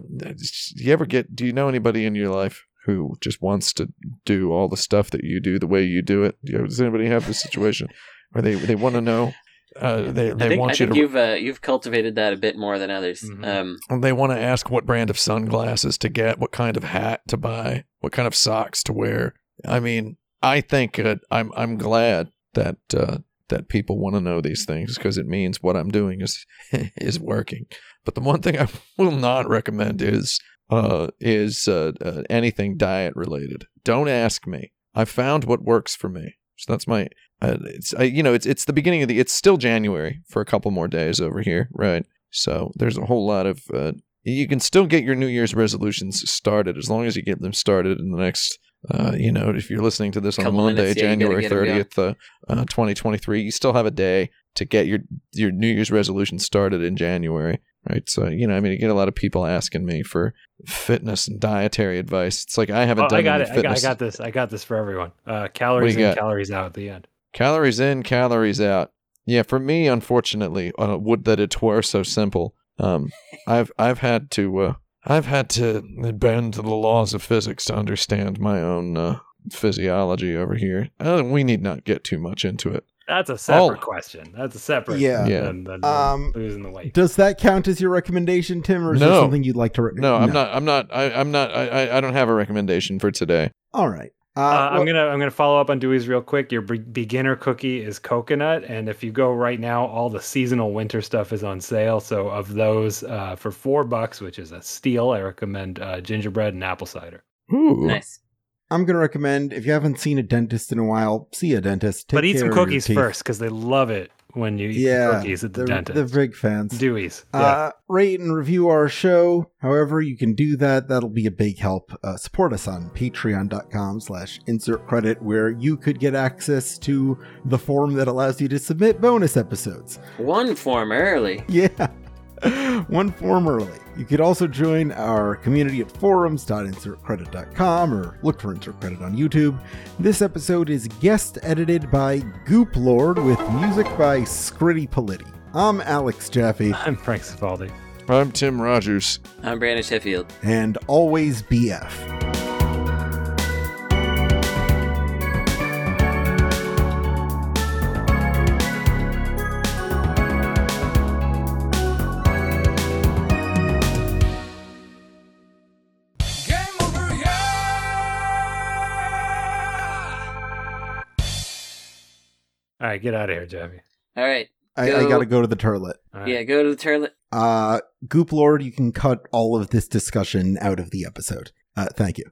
you ever get? Do you know anybody in your life who just wants to do all the stuff that you do the way you do it? Does anybody have this situation where they they want to know? Uh, they I they think, want I you think to you've uh, you've cultivated that a bit more than others. Mhm. Um, they want to ask what brand of sunglasses to get, what kind of hat to buy, what kind of socks to wear. I mean, I think uh, I'm I'm glad that uh, that people want to know these things because it means what I'm doing is is working. But the one thing I will not recommend is uh, is uh, uh, anything diet related. Don't ask me. I found what works for me. So that's my. Uh, it's I, you know it's it's the beginning of the. It's still January for a couple more days over here, right? So there's a whole lot of. Uh, you can still get your New Year's resolutions started as long as you get them started in the next. Uh, you know, if you're listening to this on Couple Monday, minutes, yeah, January get 'em going. thirtieth, uh, uh, 2023, you still have a day to get your your New Year's resolution started in January, right? So you know, I mean, you get a lot of people asking me for fitness and dietary advice. It's like I haven't Oh, done I got it. I got, I got this. I got this for everyone. Uh, calories in, got? calories out at the end. Calories in, calories out. Yeah, for me, unfortunately, uh, would that it were so simple. Um, I've I've had to uh, I've had to bend to the laws of physics to understand my own uh, physiology over here. Uh, we need not get too much into it. That's a separate Oh. question. That's a separate. Yeah. Yeah. Than, than Um, losing the weight. Does that count as your recommendation, Tim, or is No. there something you'd like to? Re- No, I'm not. I'm not. I, I'm not. I, I- I don't have a recommendation for today. All right. Uh, Uh, I'm gonna I'm gonna follow up on Dewey's real quick. Your be- beginner cookie is coconut, and if you go right now, all the seasonal winter stuff is on sale. So of those, uh, for four bucks, which is a steal, I recommend uh, gingerbread and apple cider. Ooh. nice. I'm going to recommend if you haven't seen a dentist in a while, see a dentist. Take but eat care some cookies first because they love it when you eat Yeah, cookies at the they're, dentist. they're big fans. Dewey's. Yeah. Uh, rate and review our show. However, you can do that. That'll be a big help. Uh, support us on patreon.com slash insert credit where you could get access to the form that allows you to submit bonus episodes. One form early. Yeah. One form early. You could also join our community at forums.insertcredit.com or look for Insert Credit on YouTube. This episode is guest edited by Goop Lord with music by Scritti Politti. I'm Alex Jaffe, I'm Frank Cifaldi. I'm Tim Rogers. I'm Brandon Sheffield. and always BF. All right, get out of here, Jeffy. All right. I, I gotta go to the toilet. All right. Yeah, go to the toilet. Uh, Goop Lord, you can cut all of this discussion out of the episode. Uh, thank you.